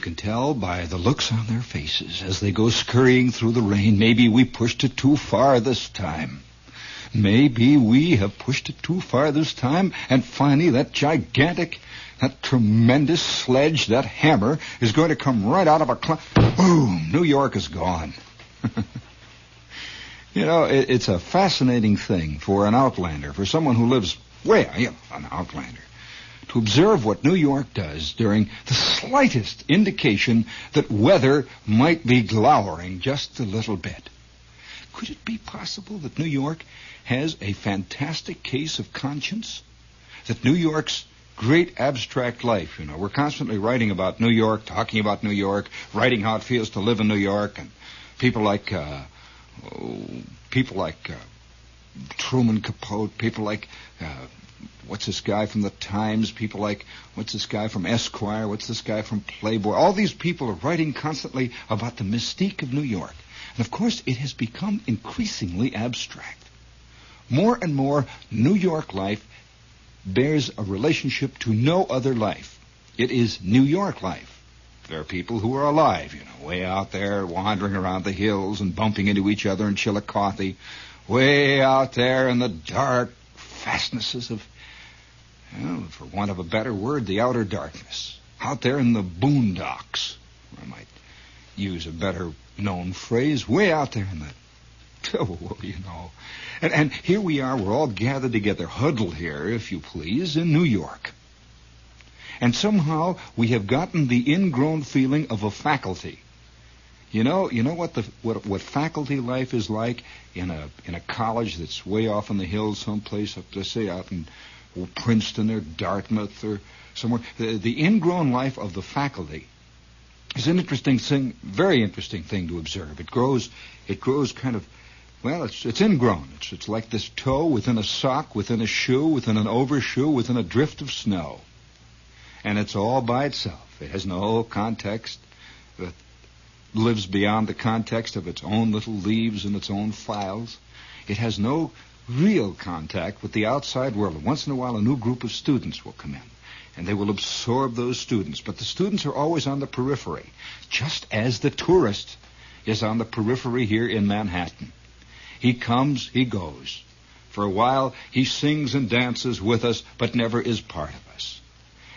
You can tell by the looks on their faces as they go scurrying through the rain. Maybe we pushed it too far this time. Maybe we have pushed it too far this time, and finally that gigantic, that tremendous sledge, that hammer, is going to come right out of a cloud. Boom! New York is gone. you know, it, it's a fascinating thing for an outlander, for someone who lives way, know, an outlander to observe what New York does during the slightest indication that weather might be glowering just a little bit. Could it be possible that New York has a fantastic case of conscience? That New York's great abstract life, you know, we're constantly writing about New York, talking about New York, writing how it feels to live in New York, and people like, uh, oh, people like, uh, Truman Capote, people like, uh, what's this guy from the Times? People like, what's this guy from Esquire? What's this guy from Playboy? All these people are writing constantly about the mystique of New York. And of course, it has become increasingly abstract. More and more, New York life bears a relationship to no other life. It is New York life. There are people who are alive, you know, way out there wandering around the hills and bumping into each other in Chillicothe, way out there in the dark fastnesses of, well, for want of a better word, the outer darkness. Out there in the boondocks. I might use a better known phrase, way out there in the, oh, you know. And, and here we are, we're all gathered together, huddled here, if you please, in New York. And somehow we have gotten the ingrown feeling of a faculty. You know, you know what the what what faculty life is like in a in a college that's way off in the hills, someplace up, let's say out in Princeton or Dartmouth or somewhere. The, the ingrown life of the faculty is an interesting thing, very interesting thing to observe. It grows, it grows kind of, well, it's it's ingrown. It's it's like this toe within a sock, within a shoe, within an overshoe, within a drift of snow, and it's all by itself. It has no context lives beyond the context of its own little leaves and its own files. It has no real contact with the outside world. Once in a while, a new group of students will come in, and they will absorb those students. But the students are always on the periphery, just as the tourist is on the periphery here in Manhattan. He comes, he goes. For a while, he sings and dances with us, but never is part of us.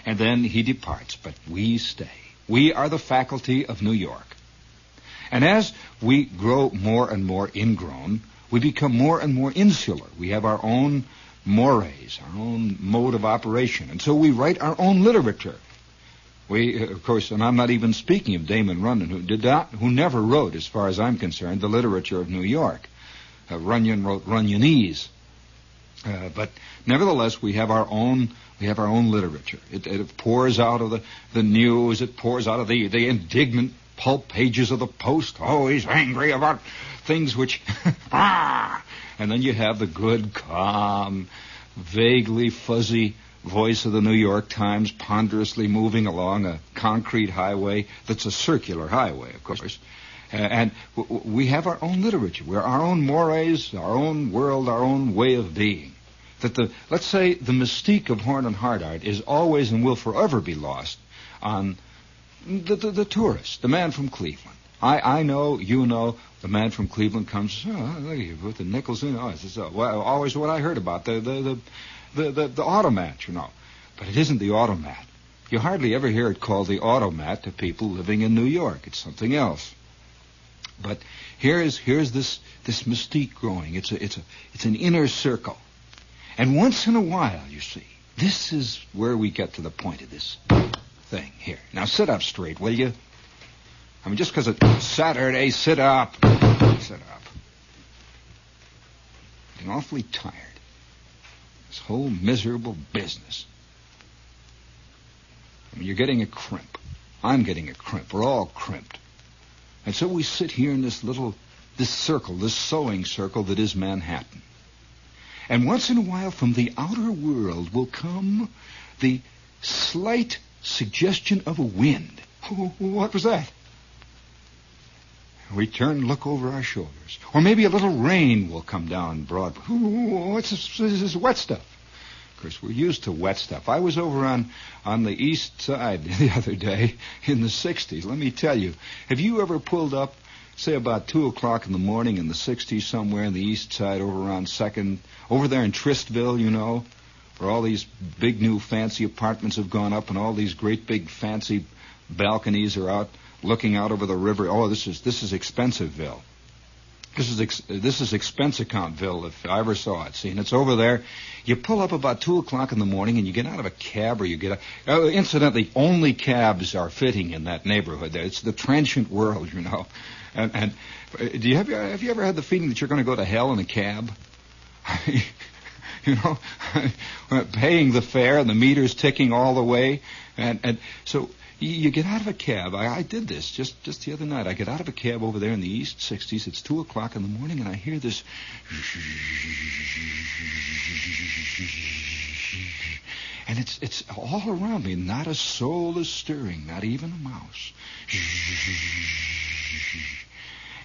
And then he departs, but we stay. We are the faculty of New York. And as we grow more and more ingrown, we become more and more insular. We have our own mores, our own mode of operation. And so we write our own literature. We, of course, and I'm not even speaking of Damon Runyon, who did not, who never wrote, as far as I'm concerned, the literature of New York. Uh, Runyon wrote Runyonese. Uh, but nevertheless, we have our own we have our own literature. It, it pours out of the, the news. It pours out of the, the indignant pulp pages of the Post. Always angry about things which ah. And then you have the good, calm, vaguely fuzzy voice of the New York Times ponderously moving along a concrete highway that's a circular highway, of course. And w- we have our own literature. We're our own mores, our own world, our own way of being. That the, let's say, the mystique of Horn and Hardart is always and will forever be lost on the, the, the tourist, the man from Cleveland. I, I know, you know, the man from Cleveland comes, oh, look at you, put the nickels in. Oh, this is uh, well, always what I heard about, the, the, the, the, the, automat, you know. But it isn't the automat. You hardly ever hear it called the automat to people living in New York. It's something else. But here is here's this this mystique growing. It's a it's a it's an inner circle. And once in a while, you see, this is where we get to the point of this thing here. Now sit up straight, will you? I mean, just because it's Saturday, sit up. Sit up. I'm awfully tired. This whole miserable business. I mean, you're getting a crimp. I'm getting a crimp. We're all crimped. And so we sit here in this little, this circle, this sewing circle that is Manhattan. And once in a while from the outer world will come the slight suggestion of a wind. What was that? We turn, and look over our shoulders. Or maybe a little rain will come down broad. What's this, this is wet stuff? Of course, we're used to wet stuff. I was over on, on the east side the other day in the 60s. Let me tell you, have you ever pulled up, say, about 2 o'clock in the morning in the 60s somewhere in the east side over on 2nd, over there in Tristville, you know, where all these big new fancy apartments have gone up and all these great big fancy balconies are out looking out over the river. Oh, this is this is Expensiveville. This is ex- this is expense accountville if I ever saw it. See, and it's over there. You pull up about two o'clock in the morning, and you get out of a cab, or you get. A, uh, incidentally, only cabs are fitting in that neighborhood. There, it's the transient world, you know. And, and uh, do you have you have you ever had the feeling that you're going to go to hell in a cab? you know, paying the fare and the meters ticking all the way, and and so you get out of a cab. I, I did this just just the other night. I get out of a cab over there in the East 60s. It's two o'clock in the morning, and I hear this. And it's it's all around me. Not a soul is stirring, not even a mouse.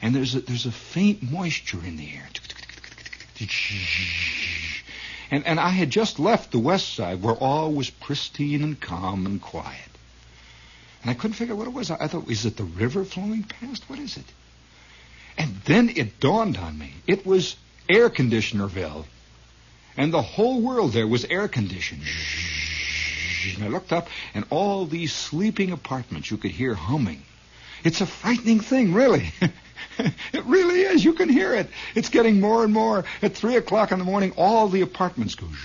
And there's a, there's a faint moisture in the air. And, and I had just left the west side where all was pristine and calm and quiet. And I couldn't figure out what it was. I thought, is it the river flowing past? What is it? And then it dawned on me. It was air conditionerville. And the whole world there was air conditioned. And I looked up, and all these sleeping apartments you could hear humming. It's a frightening thing, really. it really is. You can hear it. It's getting more and more. At three o'clock in the morning, all the apartments go.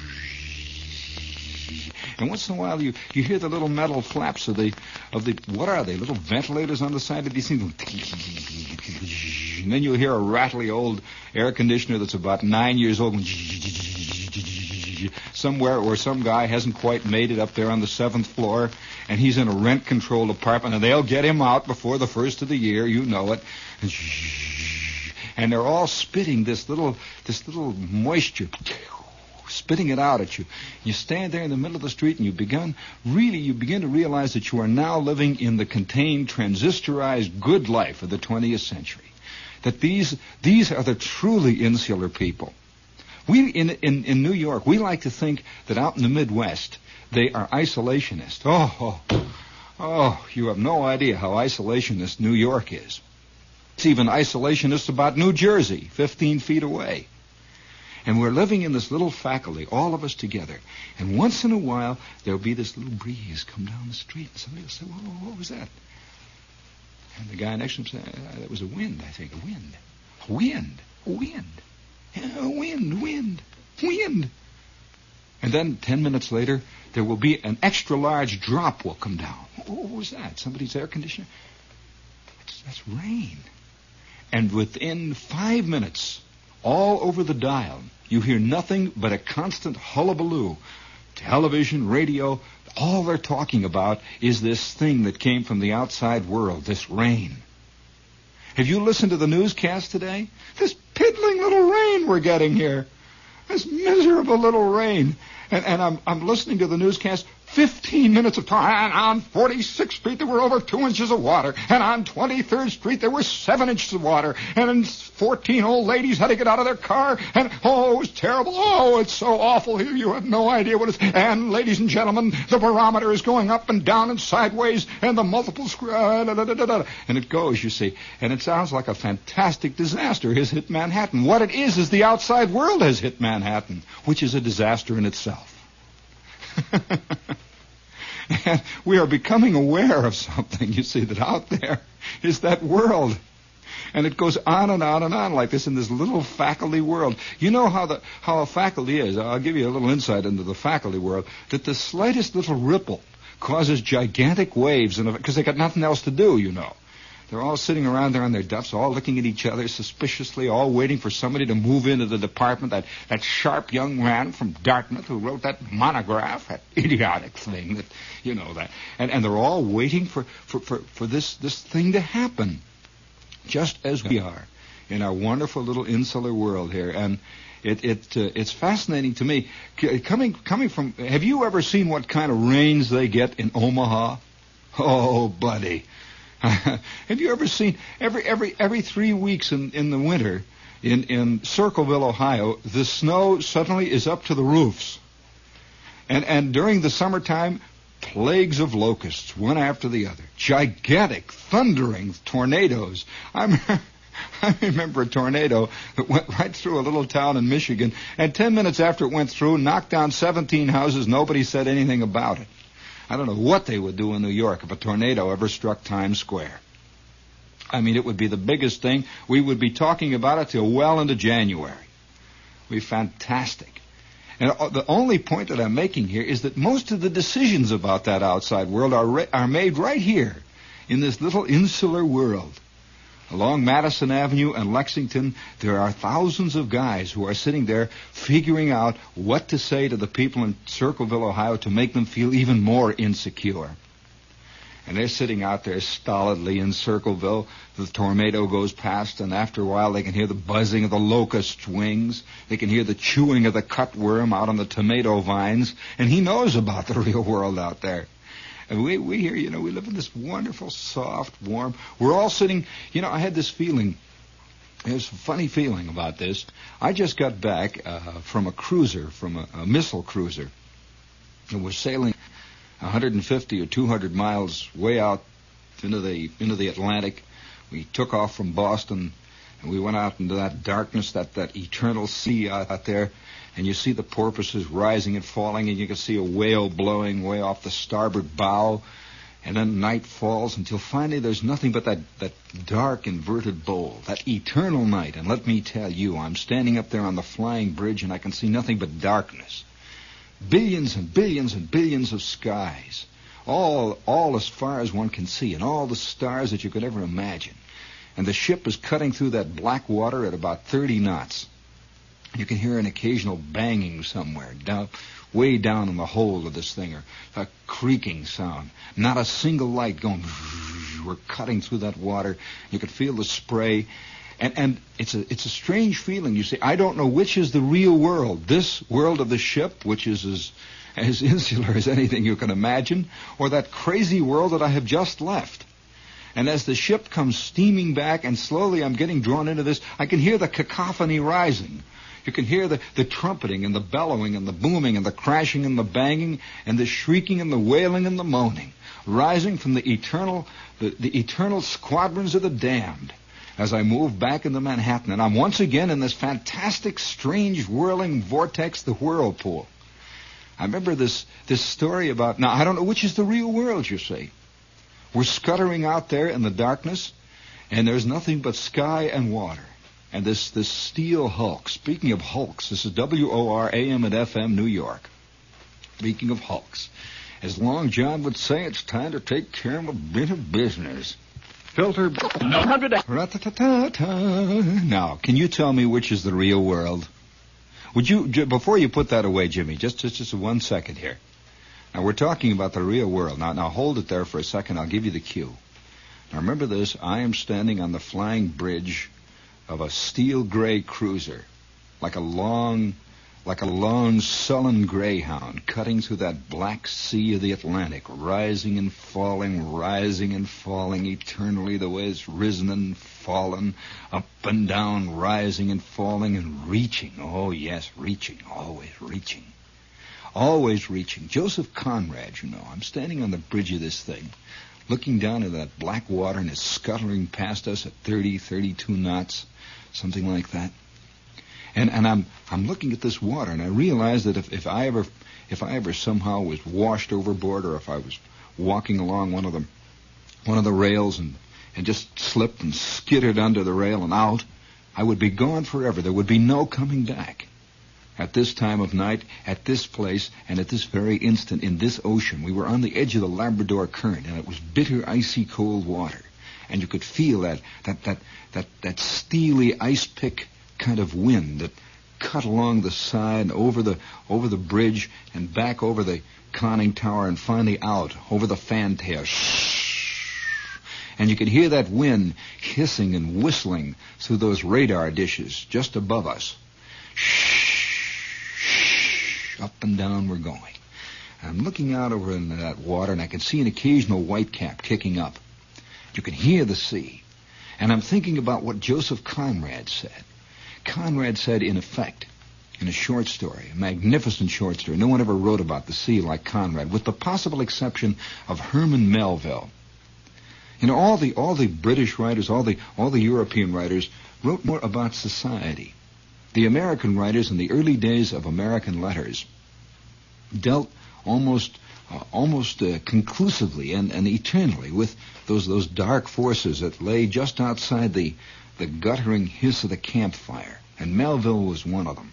And once in a while, you, you hear the little metal flaps of the of the what are they? Little ventilators on the side of these things. And then you'll hear a rattly old air conditioner that's about nine years old. Somewhere where some guy hasn't quite made it up there on the seventh floor, and he's in a rent-controlled apartment, and they'll get him out before the first of the year. You know it. And they're all spitting this little this little moisture spitting it out at you. You stand there in the middle of the street and you begin, really, you begin to realize that you are now living in the contained, transistorized good life of the 20th century. That these, these are the truly insular people. We, in, in, in New York, we like to think that out in the Midwest, they are isolationist. Oh, oh, oh, you have no idea how isolationist New York is. It's even isolationist about New Jersey, 15 feet away. And we're living in this little faculty, all of us together. And once in a while, there'll be this little breeze come down the street, and somebody will say, Whoa, what was that? And the guy next to him said, uh, That was a wind, I think. A wind. A wind. A wind. Wind. Wind. Wind. And then, ten minutes later, there will be an extra large drop will come down. What was that? Somebody's air conditioner? That's, that's rain. And within five minutes, all over the dial, you hear nothing but a constant hullabaloo. Television, radio, all they're talking about is this thing that came from the outside world, this rain. Have you listened to the newscast today? This piddling little rain we're getting here. This miserable little rain. And, and I'm, I'm listening to the newscast. 15 minutes of time. And on 46th Street, there were over two inches of water. And on 23rd Street, there were seven inches of water. And 14 old ladies had to get out of their car. And, oh, it was terrible. Oh, it's so awful here. You have no idea what it's... And, ladies and gentlemen, the barometer is going up and down and sideways. And the multiple... Uh, da, da, and it goes, you see. And it sounds like a fantastic disaster has hit Manhattan. What it is is the outside world has hit Manhattan, which is a disaster in itself. and we are becoming aware of something, you see, that out there is that world. And it goes on and on and on like this in this little faculty world. You know how the how a faculty is. I'll give you a little insight into the faculty world. That the slightest little ripple causes gigantic waves, because they got nothing else to do, you know. They're all sitting around there on their duffs, all looking at each other suspiciously, all waiting for somebody to move into the department. That, that sharp young man from Dartmouth who wrote that monograph, that idiotic thing that, you know, that. And, and they're all waiting for, for, for, for this, this thing to happen, just as we are in our wonderful little insular world here. And it, it uh, it's fascinating to me. C- coming coming from, have you ever seen what kind of rains they get in Omaha? Oh, buddy. Have you ever seen every every every three weeks in, in the winter in, in Circleville, Ohio, the snow suddenly is up to the roofs. And and during the summertime, plagues of locusts, one after the other. Gigantic, thundering tornadoes. I'm I remember a tornado that went right through a little town in Michigan, and ten minutes after it went through, knocked down 17 houses. Nobody said anything about it. I don't know what they would do in New York if a tornado ever struck Times Square. I mean, it would be the biggest thing. We would be talking about it till well into January. Would be fantastic. And uh, the only point that I'm making here is that most of the decisions about that outside world are, are made right here in this little insular world. Along Madison Avenue and Lexington, there are thousands of guys who are sitting there figuring out what to say to the people in Circleville, Ohio to make them feel even more insecure. And they're sitting out there stolidly in Circleville. The tornado goes past, and after a while they can hear the buzzing of the locust wings. They can hear the chewing of the cutworm out on the tomato vines. And he knows about the real world out there. And we, we here, you know, we live in this wonderful, soft, warm. We're all sitting, you know, I had this feeling. There's a funny feeling about this. I just got back uh, from a cruiser, from a, a missile cruiser. And we're sailing 150 or 200 miles way out into the into the Atlantic. We took off from Boston, and we went out into that darkness, that that eternal sea out, out there and you see the porpoises rising and falling, and you can see a whale blowing way off the starboard bow, and then night falls until finally there's nothing but that, that dark inverted bowl, that eternal night. And let me tell you, I'm standing up there on the flying bridge, and I can see nothing but darkness. Billions and billions and billions of skies, all, all as far as one can see, and all the stars that you could ever imagine. And the ship is cutting through that black water at about 30 knots. You can hear an occasional banging somewhere, down, way down in the hold of this thing, or a creaking sound. Not a single light going. We're cutting through that water. You can feel the spray, and and it's a it's a strange feeling. You see, I don't know which is the real world. This world of the ship, which is as as insular as anything you can imagine, or that crazy world that I have just left. And as the ship comes steaming back, and slowly I'm getting drawn into this, I can hear the cacophony rising. You can hear the, the trumpeting and the bellowing and the booming and the crashing and the banging and the shrieking and the wailing and the moaning rising from the eternal, the, the eternal squadrons of the damned as I move back into Manhattan. And I'm once again in this fantastic, strange, whirling vortex, the whirlpool. I remember this, this story about, now I don't know which is the real world, you see. We're scuttering out there in the darkness, and there's nothing but sky and water and this, this steel hulk. Speaking of hulks, this is W-O-R-A-M and FM New York. Speaking of hulks, as Long John would say, it's time to take care of a bit of business. Filter. No. Now, can you tell me which is the real world? Would you, before you put that away, Jimmy, just, just, just one second here. Now, we're talking about the real world. Now, now hold it there for a second. I'll give you the cue. Now, remember this. I am standing on the flying bridge of a steel gray cruiser, like a long, like a long, sullen greyhound cutting through that black sea of the Atlantic, rising and falling, rising and falling eternally the way it's risen and fallen, up and down, rising and falling and reaching. Oh, yes, reaching, always reaching. Always reaching. Joseph Conrad, you know, I'm standing on the bridge of this thing, looking down at that black water and it's scuttling past us at 30, 32 knots, something like that. And and I'm I'm looking at this water and I realize that if, if I ever if I ever somehow was washed overboard or if I was walking along one of the one of the rails and and just slipped and skidded under the rail and out, I would be gone forever. There would be no coming back. At this time of night, at this place, and at this very instant in this ocean, we were on the edge of the Labrador current, and it was bitter, icy cold water. And you could feel that, that, that, that, that steely ice pick kind of wind that cut along the side, over the, over the bridge, and back over the conning tower, and finally out over the fantail. And you could hear that wind hissing and whistling through those radar dishes just above us. Up and down we're going. I'm looking out over that water, and I can see an occasional whitecap kicking up. You can hear the sea. And I'm thinking about what Joseph Conrad said. Conrad said, in effect, in a short story, a magnificent short story. No one ever wrote about the sea like Conrad, with the possible exception of Herman Melville. You know, all the all the British writers, all the all the European writers wrote more about society. The American writers in the early days of American letters dealt almost uh, almost uh, conclusively and, and eternally with those those dark forces that lay just outside the the guttering hiss of the campfire, and Melville was one of them.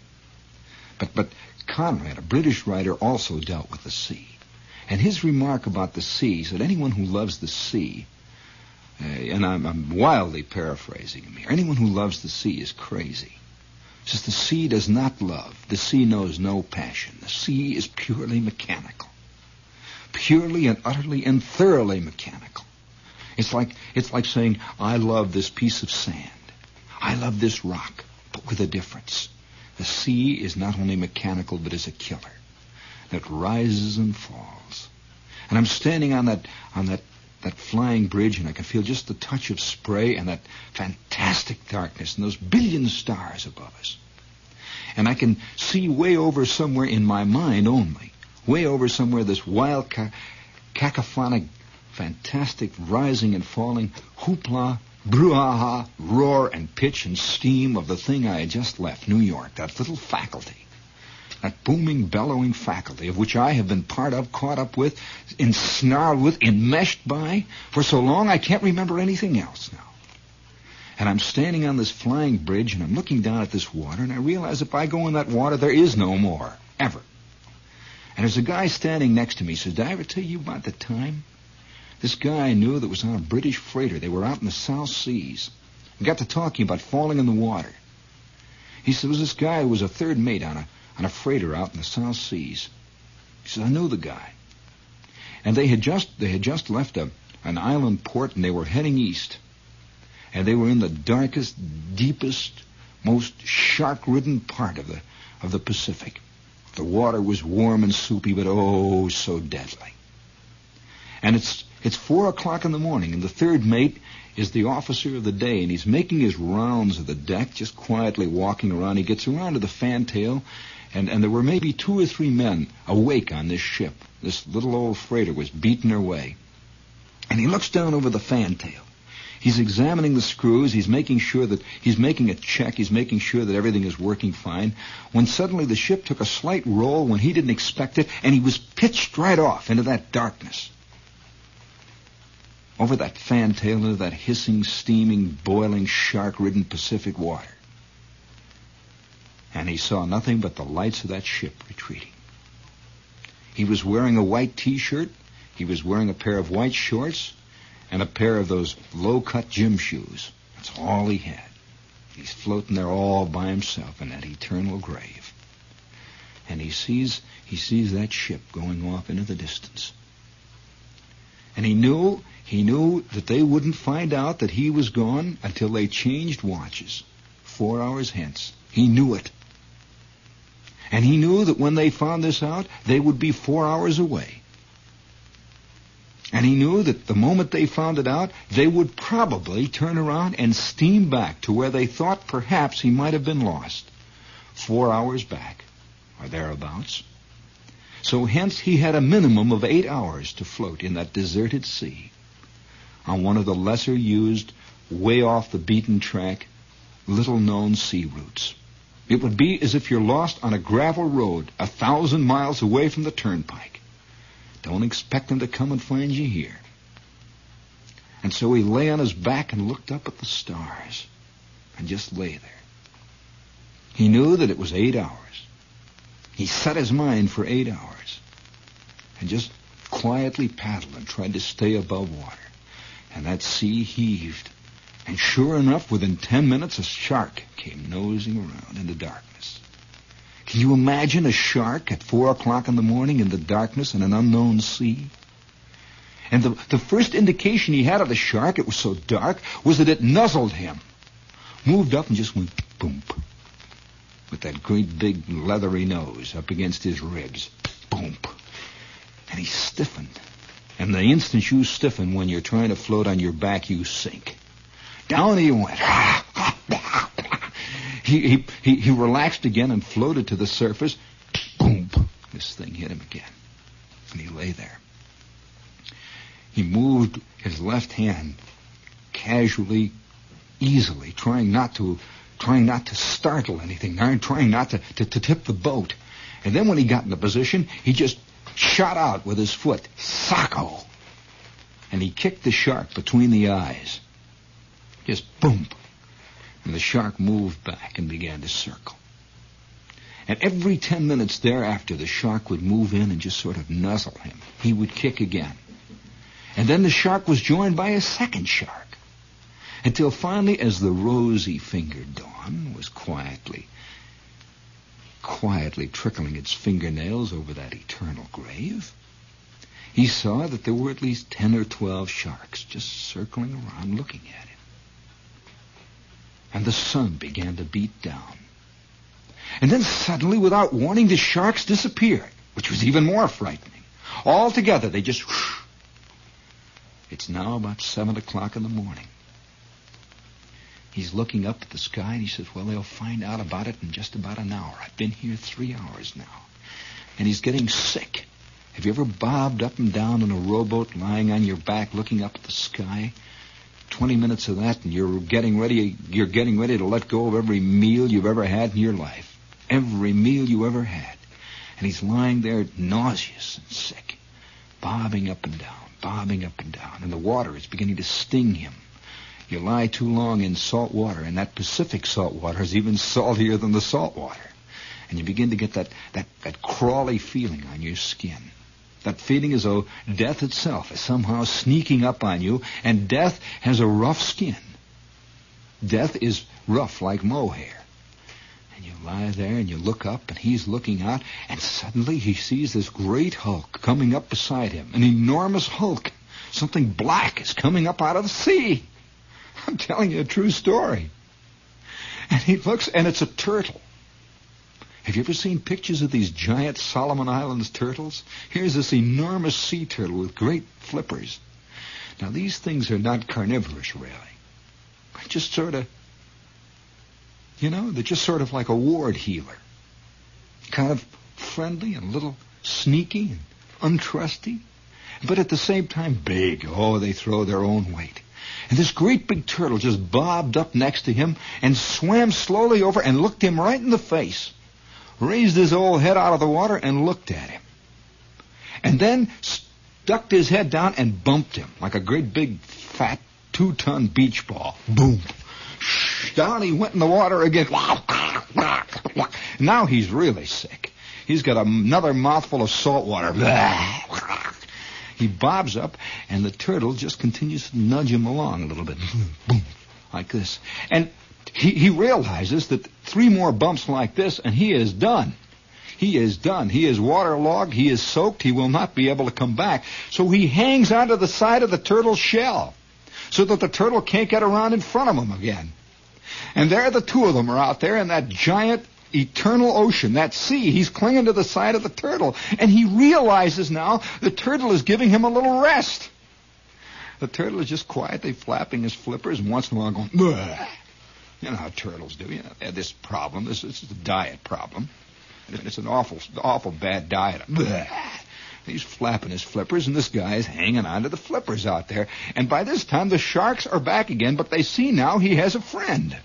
But but Conrad, a British writer, also dealt with the sea. And his remark about the sea said anyone who loves the sea uh, and I'm, I'm wildly paraphrasing him here. Anyone who loves the sea is crazy. Says the sea does not love. The sea knows no passion. The sea is purely mechanical. Purely and utterly and thoroughly mechanical. It's like it's like saying, I love this piece of sand. I love this rock, but with a difference. The sea is not only mechanical, but is a killer that rises and falls. And I'm standing on that on that that flying bridge, and I can feel just the touch of spray and that fantastic darkness and those billion stars above us. And I can see way over somewhere in my mind only, way over somewhere this wild ca- cacophonic, fantastic rising and falling hoopla, brouhaha, roar and pitch and steam of the thing I had just left, New York, that little faculty that booming, bellowing faculty of which I have been part of, caught up with, ensnarled with, enmeshed by, for so long I can't remember anything else now. And I'm standing on this flying bridge and I'm looking down at this water and I realize if I go in that water, there is no more. Ever. And there's a guy standing next to me. He says, did I ever tell you about the time? This guy I knew that was on a British freighter. They were out in the South Seas. We got to talking about falling in the water. He said, was this guy who was a third mate on a on a freighter out in the South Seas. He says, I know the guy. And they had just they had just left a, an island port and they were heading east. And they were in the darkest, deepest, most shark-ridden part of the of the Pacific. The water was warm and soupy, but oh so deadly. And it's it's four o'clock in the morning, and the third mate is the officer of the day, and he's making his rounds of the deck, just quietly walking around. He gets around to the fantail, and, and there were maybe two or three men awake on this ship. This little old freighter was beating her way. And he looks down over the fantail. He's examining the screws. He's making sure that he's making a check. He's making sure that everything is working fine. When suddenly the ship took a slight roll when he didn't expect it, and he was pitched right off into that darkness. Over that fantail into that hissing, steaming, boiling, shark-ridden Pacific water and he saw nothing but the lights of that ship retreating. He was wearing a white T-shirt. He was wearing a pair of white shorts, and a pair of those low-cut gym shoes. That's all he had. He's floating there all by himself in that eternal grave. And he sees he sees that ship going off into the distance. And he knew he knew that they wouldn't find out that he was gone until they changed watches. Four hours hence. He knew it. And he knew that when they found this out, they would be four hours away. And he knew that the moment they found it out, they would probably turn around and steam back to where they thought perhaps he might have been lost. Four hours back, or thereabouts. So hence he had a minimum of eight hours to float in that deserted sea on one of the lesser used, way off the beaten track, little known sea routes. It would be as if you're lost on a gravel road a thousand miles away from the turnpike. Don't expect them to come and find you here. And so he lay on his back and looked up at the stars and just lay there. He knew that it was eight hours. He set his mind for eight hours and just quietly paddled and tried to stay above water. And that sea heaved. And sure enough, within ten minutes, a shark came nosing around in the darkness. Can you imagine a shark at four o'clock in the morning in the darkness in an unknown sea? And the, the first indication he had of the shark, it was so dark, was that it nuzzled him. Moved up and just went boom. With that great big leathery nose up against his ribs. Boom. And he stiffened. And the instant you stiffen when you're trying to float on your back, you sink. Down he went. He, he, he, he relaxed again and floated to the surface. Boom! This thing hit him again. And he lay there. He moved his left hand casually, easily, trying not to trying not to startle anything, trying not to, to, to tip the boat. And then when he got in the position, he just shot out with his foot. Sacco! And he kicked the shark between the eyes. Just boom! and the shark moved back and began to circle. And every ten minutes thereafter, the shark would move in and just sort of nuzzle him. He would kick again. And then the shark was joined by a second shark. Until finally, as the rosy-fingered dawn was quietly, quietly trickling its fingernails over that eternal grave, he saw that there were at least ten or twelve sharks just circling around looking at him and the sun began to beat down. And then suddenly, without warning, the sharks disappeared, which was even more frightening. All together, they just whoosh. It's now about seven o'clock in the morning. He's looking up at the sky and he says, well, they'll find out about it in just about an hour. I've been here three hours now. And he's getting sick. Have you ever bobbed up and down in a rowboat lying on your back looking up at the sky? 20 minutes of that and you're getting ready, you're getting ready to let go of every meal you've ever had in your life. Every meal you ever had. And he's lying there nauseous and sick, bobbing up and down, bobbing up and down, and the water is beginning to sting him. You lie too long in salt water, and that Pacific salt water is even saltier than the salt water. And you begin to get that, that, that crawly feeling on your skin. That feeling as though death itself is somehow sneaking up on you, and death has a rough skin. Death is rough like mohair. And you lie there and you look up, and he's looking out, and suddenly he sees this great hulk coming up beside him. An enormous hulk. Something black is coming up out of the sea. I'm telling you a true story. And he looks, and it's a turtle. Have you ever seen pictures of these giant Solomon Islands turtles? Here's this enormous sea turtle with great flippers. Now, these things are not carnivorous, really. They're just sort of, you know, they're just sort of like a ward heeler. Kind of friendly and a little sneaky and untrusty, but at the same time big. Oh, they throw their own weight. And this great big turtle just bobbed up next to him and swam slowly over and looked him right in the face raised his old head out of the water and looked at him. And then stuck his head down and bumped him like a great big fat two-ton beach ball. Boom. Down he went in the water again. Now he's really sick. He's got another mouthful of salt water. He bobs up, and the turtle just continues to nudge him along a little bit. Boom, like this. And he, he realizes that three more bumps like this, and he is done. He is done. He is waterlogged. He is soaked. He will not be able to come back. So he hangs onto the side of the turtle's shell so that the turtle can't get around in front of him again. And there the two of them are out there in that giant eternal ocean, that sea. He's clinging to the side of the turtle. And he realizes now the turtle is giving him a little rest. The turtle is just quietly flapping his flippers and once in a while going, Bleh. You know how turtles do. You know, they have this problem. This, this is a diet problem. It's an awful, awful bad diet. He's flapping his flippers, and this guy is hanging on to the flippers out there. And by this time, the sharks are back again, but they see now he has a friend.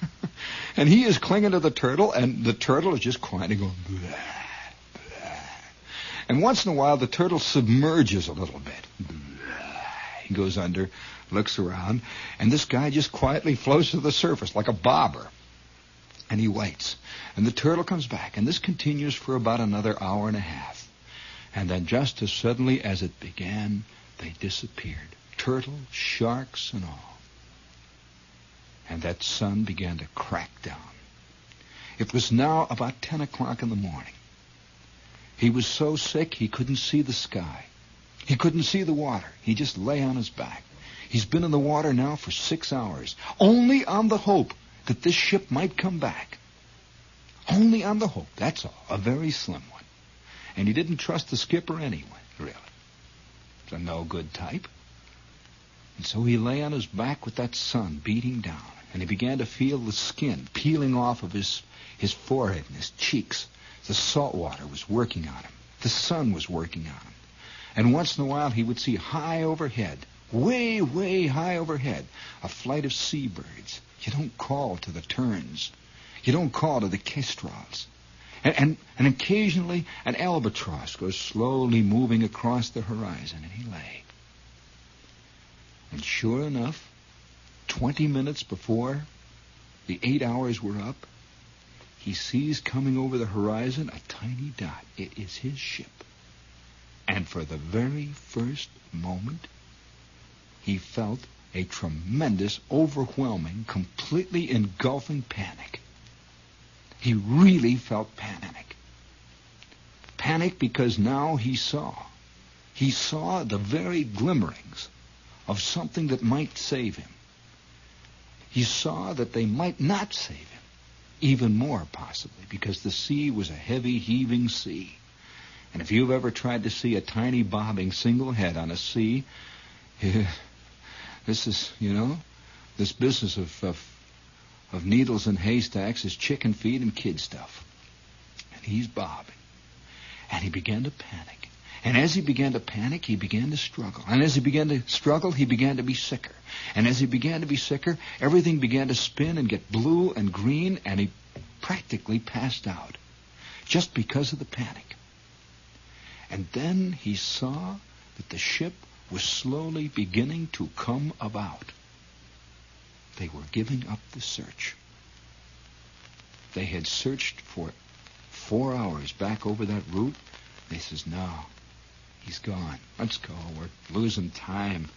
and he is clinging to the turtle, and the turtle is just quietly going, bleh. And once in a while, the turtle submerges a little bit. He goes under, looks around, and this guy just quietly floats to the surface like a bobber. And he waits. And the turtle comes back, and this continues for about another hour and a half. And then just as suddenly as it began, they disappeared. Turtle, sharks, and all. And that sun began to crack down. It was now about 10 o'clock in the morning. He was so sick he couldn't see the sky. He couldn't see the water. He just lay on his back. He's been in the water now for six hours, only on the hope that this ship might come back. Only on the hope, that's all. A very slim one. And he didn't trust the skipper anyway, really. It's a no good type. And so he lay on his back with that sun beating down, and he began to feel the skin peeling off of his, his forehead and his cheeks. The salt water was working on him. The sun was working on him. And once in a while he would see high overhead, way, way high overhead, a flight of seabirds. You don't call to the terns. You don't call to the kestrels. And, and, and occasionally an albatross goes slowly moving across the horizon, and he lay. And sure enough, 20 minutes before the eight hours were up, he sees coming over the horizon a tiny dot. It is his ship. And for the very first moment, he felt a tremendous, overwhelming, completely engulfing panic. He really felt panic. Panic because now he saw. He saw the very glimmerings of something that might save him. He saw that they might not save him. Even more, possibly, because the sea was a heavy, heaving sea. And if you've ever tried to see a tiny bobbing single head on a sea, this is, you know, this business of, of, of needles and haystacks is chicken feed and kid stuff. And he's bobbing. And he began to panic. And as he began to panic, he began to struggle. And as he began to struggle, he began to be sicker. And as he began to be sicker, everything began to spin and get blue and green, and he practically passed out just because of the panic. And then he saw that the ship was slowly beginning to come about. They were giving up the search. They had searched for four hours back over that route. They says, no, he's gone. Let's go. We're losing time.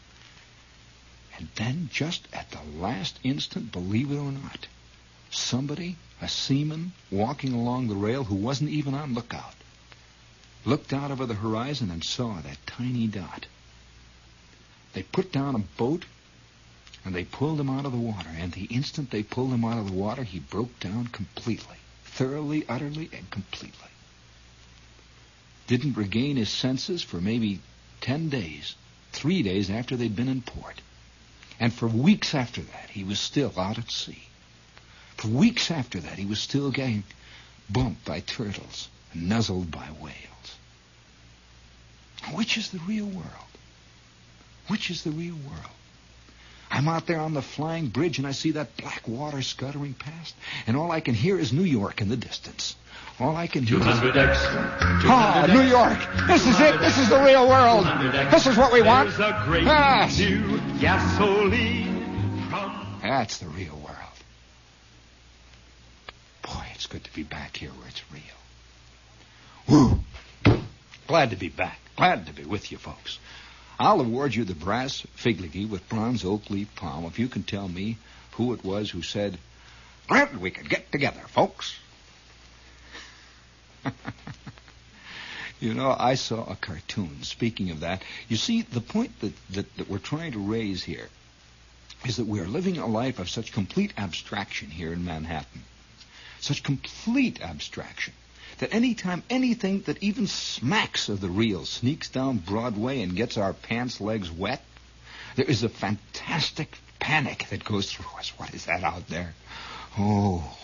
And then, just at the last instant, believe it or not, somebody, a seaman, walking along the rail who wasn't even on lookout, looked out over the horizon and saw that tiny dot. They put down a boat and they pulled him out of the water. And the instant they pulled him out of the water, he broke down completely, thoroughly, utterly, and completely. Didn't regain his senses for maybe ten days, three days after they'd been in port. And for weeks after that, he was still out at sea. For weeks after that, he was still getting bumped by turtles and nuzzled by whales. Which is the real world? Which is the real world? I'm out there on the flying bridge and I see that black water scuttering past, and all I can hear is New York in the distance. All I can hear is... 200X. Ah, New York! This is it! This is the real world! This is what we want! There's a great Yes. new gasoline from That's the real world. Boy, it's good to be back here where it's real. Woo! Glad to be back. Glad to be with you folks. I'll award you the brass figlagee with bronze oak leaf palm if you can tell me who it was who said, Glad we could get together, folks. you know, I saw a cartoon. Speaking of that, you see, the point that, that, that we're trying to raise here is that we are living a life of such complete abstraction here in Manhattan. Such complete abstraction that any time anything that even smacks of the real sneaks down Broadway and gets our pants legs wet, there is a fantastic panic that goes through us. What is that out there? Oh,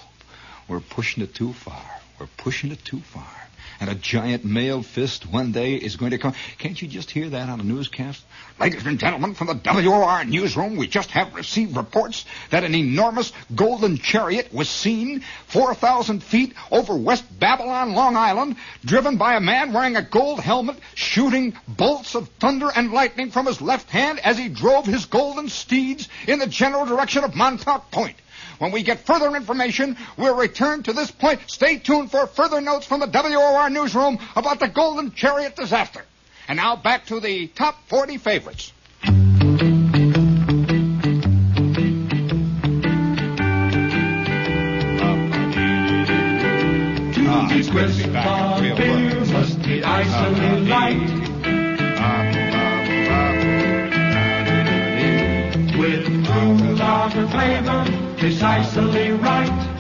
we're pushing it too far. We're pushing it too far and a giant male fist one day is going to come. Can't you just hear that on a newscast? Ladies and gentlemen, from the WOR newsroom, we just have received reports that an enormous golden chariot was seen 4,000 feet over West Babylon, Long Island, driven by a man wearing a gold helmet, shooting bolts of thunder and lightning from his left hand as he drove his golden steeds in the general direction of Montauk Point. When we get further information, we'll return to this point. Stay tuned for further notes from the WOR newsroom about the Golden Chariot disaster. And now back to the top 40 favorites. For beer must be icily light. With true lager flavor, precisely right.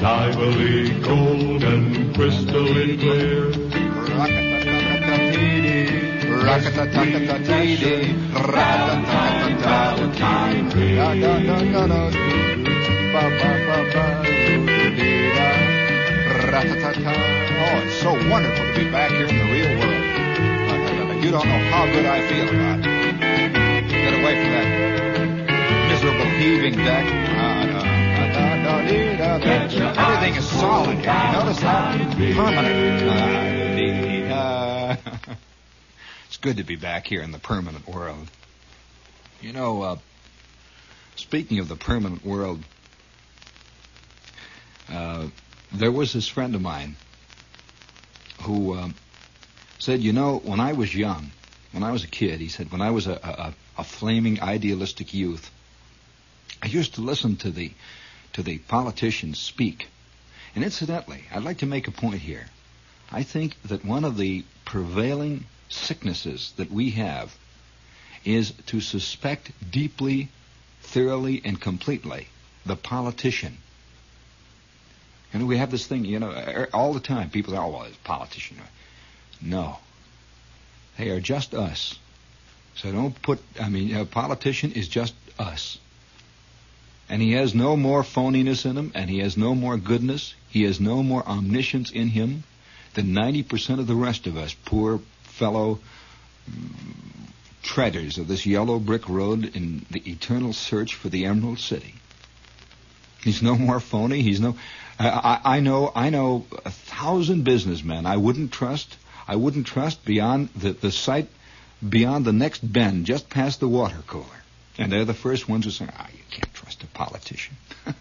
Lively, golden, crystalline clear. Oh, it's so wonderful to be back here in the real world. You don't know how good I feel about it. Away from that miserable heaving deck. Everything is solid here. You notice that? Permanent. It's good to be back here in the permanent world. You know, uh, speaking of the permanent world, uh, there was this friend of mine who um, said, you know, when I was young, when I was a kid, he said, when I was a, a, a flaming idealistic youth, I used to listen to the to the politicians speak. And incidentally, I'd like to make a point here. I think that one of the prevailing sicknesses that we have is to suspect deeply, thoroughly, and completely the politician. Know, we have this thing, you know, er, all the time. People say, oh, well, it's a politician. No. They are just us. So don't put, I mean, a politician is just us. And he has no more phoniness in him, and he has no more goodness, he has no more omniscience in him than 90% of the rest of us, poor fellow treaders of this yellow brick road in the eternal search for the Emerald City. He's no more phony. He's no. I, I, know. I know a thousand businessmen. I wouldn't trust. I wouldn't trust beyond the the site, beyond the next bend, just past the water cooler. And they're the first ones who say, "Ah, you can't trust a politician."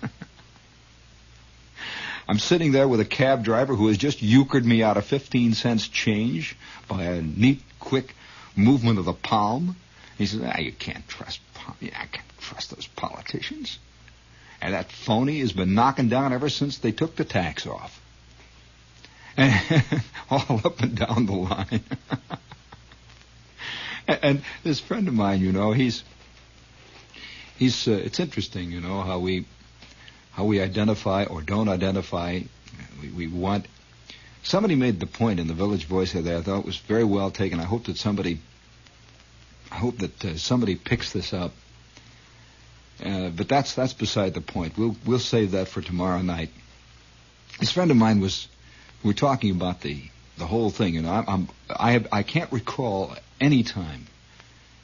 I'm sitting there with a cab driver who has just euchred me out of 15 cents change by a neat, quick movement of the palm. He says, ah, you can't trust, I can't trust those politicians. And that phony has been knocking down ever since they took the tax off. And all up and down the line. and, this friend of mine, you know, he's, he's, uh, it's interesting, you know, how we, how we identify or don't identify. We, we want. Somebody made the point in the Village Voice that I thought it was very well taken. I hope that somebody, I hope that uh, somebody picks this up. Uh, but that's that's beside the point. We'll we'll save that for tomorrow night. This friend of mine was, we're talking about the the whole thing, and I'm, I'm I have I can't recall any time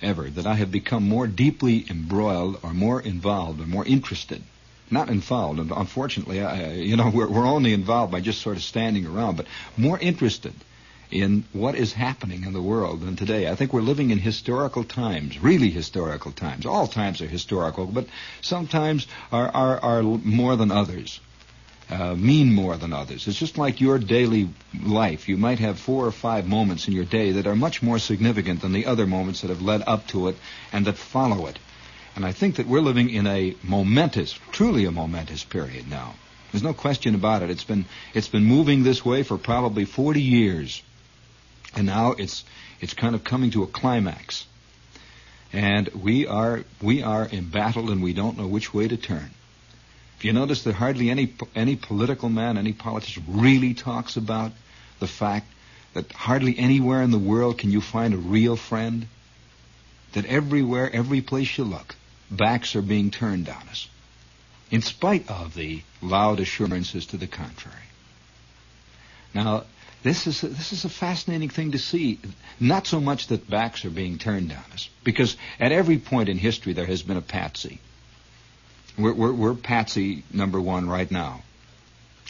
ever that I have become more deeply embroiled or more involved or more interested not involved. Unfortunately, I, you know, we're, we're only involved by just sort of standing around, but more interested in what is happening in the world than today. I think we're living in historical times, really historical times. All times are historical, but sometimes are, are, are more than others. Uh, mean more than others. It's just like your daily life. You might have four or five moments in your day that are much more significant than the other moments that have led up to it and that follow it. And I think that we're living in a momentous, truly a momentous period now. There's no question about it. It's been it's been moving this way for probably 40 years, and now it's it's kind of coming to a climax. And we are we are embattled, and we don't know which way to turn. If you notice that hardly any any political man, any politician really talks about the fact that hardly anywhere in the world can you find a real friend. That everywhere, every place you look, backs are being turned on us in spite of the loud assurances to the contrary. Now, this is a, this is a fascinating thing to see. Not so much that backs are being turned on us, because at every point in history there has been a patsy. We're, we're, we're patsy number one right now,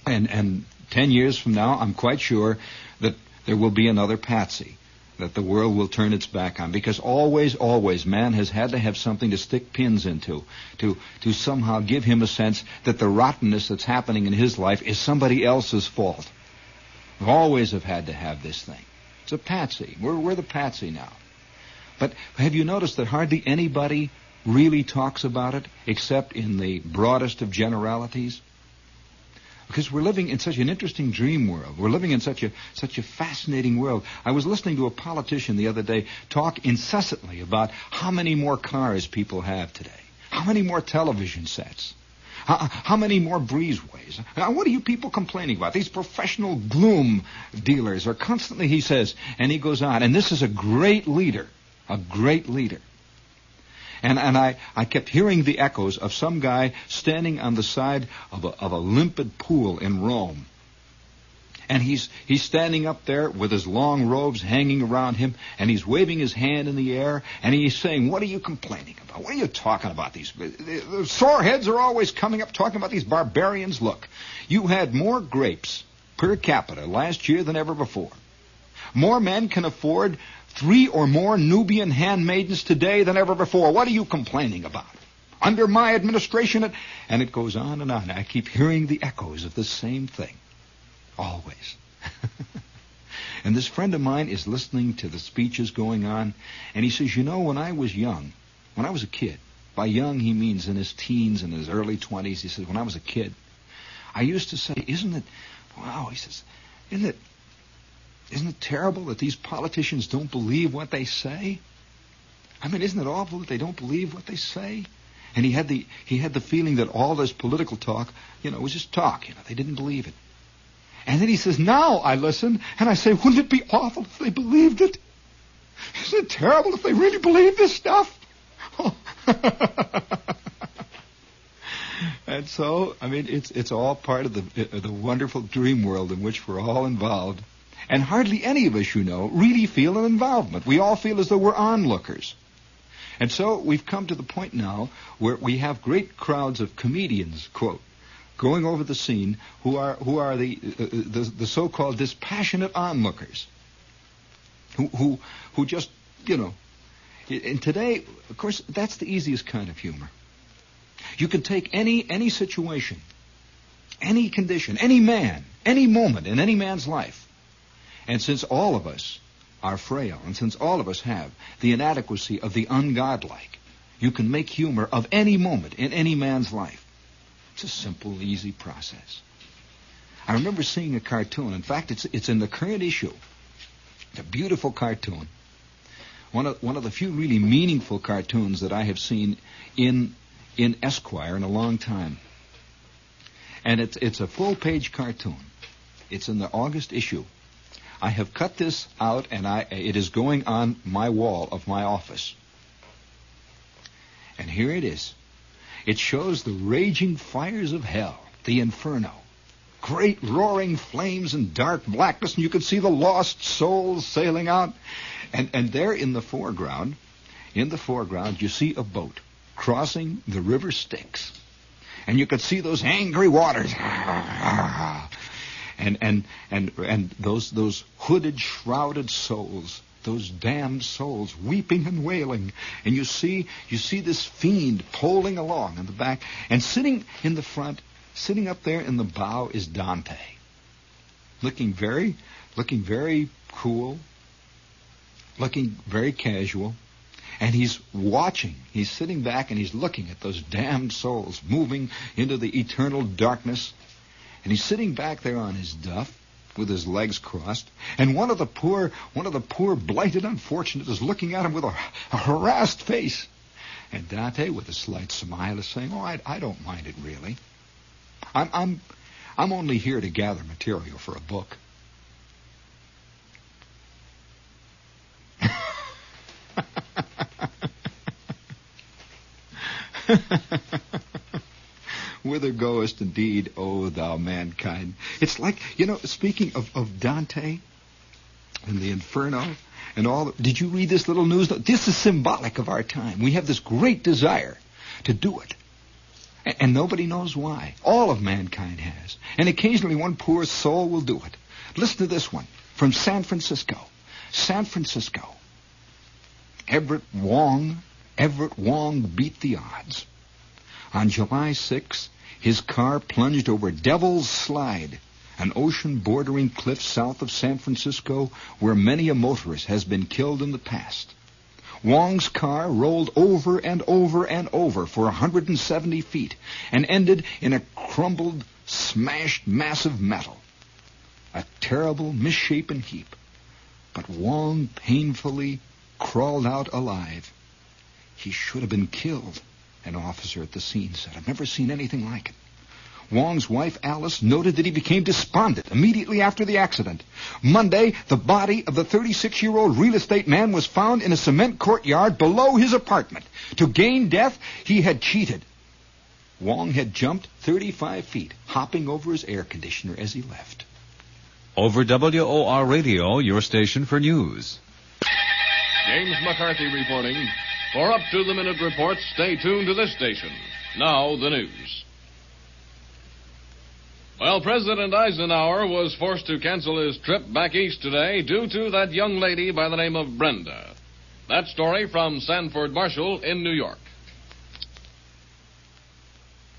and and ten years from now, I'm quite sure that there will be another patsy that the world will turn its back on because always, always man has had to have something to stick pins into to, to somehow give him a sense that the rottenness that's happening in his life is somebody else's fault. We always have had to have this thing. It's a patsy. We're, we're the patsy now. But have you noticed that hardly anybody really talks about it except in the broadest of generalities? because we're living in such an interesting dream world. We're living in such a such a fascinating world. I was listening to a politician the other day talk incessantly about how many more cars people have today, how many more television sets. How, how many more breezeways? Now, what are you people complaining about? These professional gloom dealers are constantly, he says, and he goes on, and this is a great leader, a great leader. And, and I, I kept hearing the echoes of some guy standing on the side of a, of a limpid pool in Rome. And he's, he's standing up there with his long robes hanging around him, and he's waving his hand in the air, and he's saying, What are you complaining about? What are you talking about? These the sore heads are always coming up talking about these barbarians. Look, you had more grapes per capita last year than ever before. More men can afford three or more Nubian handmaidens today than ever before. What are you complaining about? Under my administration, it, and it goes on and on. I keep hearing the echoes of the same thing. Always. and this friend of mine is listening to the speeches going on, and he says, You know, when I was young, when I was a kid, by young he means in his teens and his early 20s, he says, When I was a kid, I used to say, Isn't it, wow, he says, Isn't it isn't it terrible that these politicians don't believe what they say? I mean, isn't it awful that they don't believe what they say? And he had the he had the feeling that all this political talk, you know, was just talk. You know, they didn't believe it. And then he says, "Now I listen, and I say, wouldn't it be awful if they believed it? Isn't it terrible if they really believe this stuff?" and so, I mean, it's it's all part of the the wonderful dream world in which we're all involved. And hardly any of us, you know, really feel an involvement. We all feel as though we're onlookers. And so we've come to the point now where we have great crowds of comedians, quote, going over the scene who are who are the uh, uh the, the so-called dispassionate onlookers, who who who just you know. And today, of course, that's the easiest kind of humor. You can take any any situation, any condition, any man, any moment in any man's life, and since all of us are frail, and since all of us have the inadequacy of the ungodlike, you can make humor of any moment in any man's life. It's a simple, easy process. I remember seeing a cartoon. In fact, it's it's in the current issue. It's a beautiful cartoon. One of one of the few really meaningful cartoons that I have seen in in Esquire in a long time. And it's it's a full page cartoon. It's in the August issue. I have cut this out and I, it is going on my wall of my office. And here it is. It shows the raging fires of hell, the inferno. Great roaring flames and dark blackness, and you can see the lost souls sailing out. And, and there in the foreground, in the foreground, you see a boat crossing the river Styx. And you could see those angry waters and and and and those those hooded, shrouded souls, those damned souls, weeping and wailing, and you see you see this fiend poling along in the back, and sitting in the front sitting up there in the bow is Dante, looking very, looking very cool, looking very casual, and he's watching. He's sitting back and he's looking at those damned souls moving into the eternal darkness, and he's sitting back there on his duff with his legs crossed, and one of the poor, one of the poor blighted unfortunates is looking at him with a, a harassed face. And Dante, with a slight smile, is saying, "Oh, I, I don't mind it really. I'm, I'm, I'm only here to gather material for a book." Whither goest indeed, O thou mankind? It's like, you know, speaking of, of Dante and the Inferno and all, the, did you read this little news? This is symbolic of our time. We have this great desire to do it. And, and nobody knows why. All of mankind has. And occasionally one poor soul will do it. Listen to this one from San Francisco. San Francisco. Everett Wong, Everett Wong beat the odds. On July 6, his car plunged over Devil's Slide, an ocean bordering cliff south of San Francisco where many a motorist has been killed in the past. Wong's car rolled over and over and over for 170 feet and ended in a crumbled, smashed mass of metal. A terrible, misshapen heap. But Wong painfully crawled out alive. He should have been killed an officer at the scene said. I've never seen anything like it. Wong's wife, Alice, noted that he became despondent immediately after the accident. Monday, the body of the 36-year-old real estate man was found in a cement courtyard below his apartment. To gain death, he had cheated. Wong had jumped 35 feet, hopping over his air conditioner as he left. Over WOR Radio, your station for news. James McCarthy reporting. For up to the minute reports, stay tuned to this station. Now, the news. Well, President Eisenhower was forced to cancel his trip back east today due to that young lady by the name of Brenda. That story from Sanford Marshall in New York.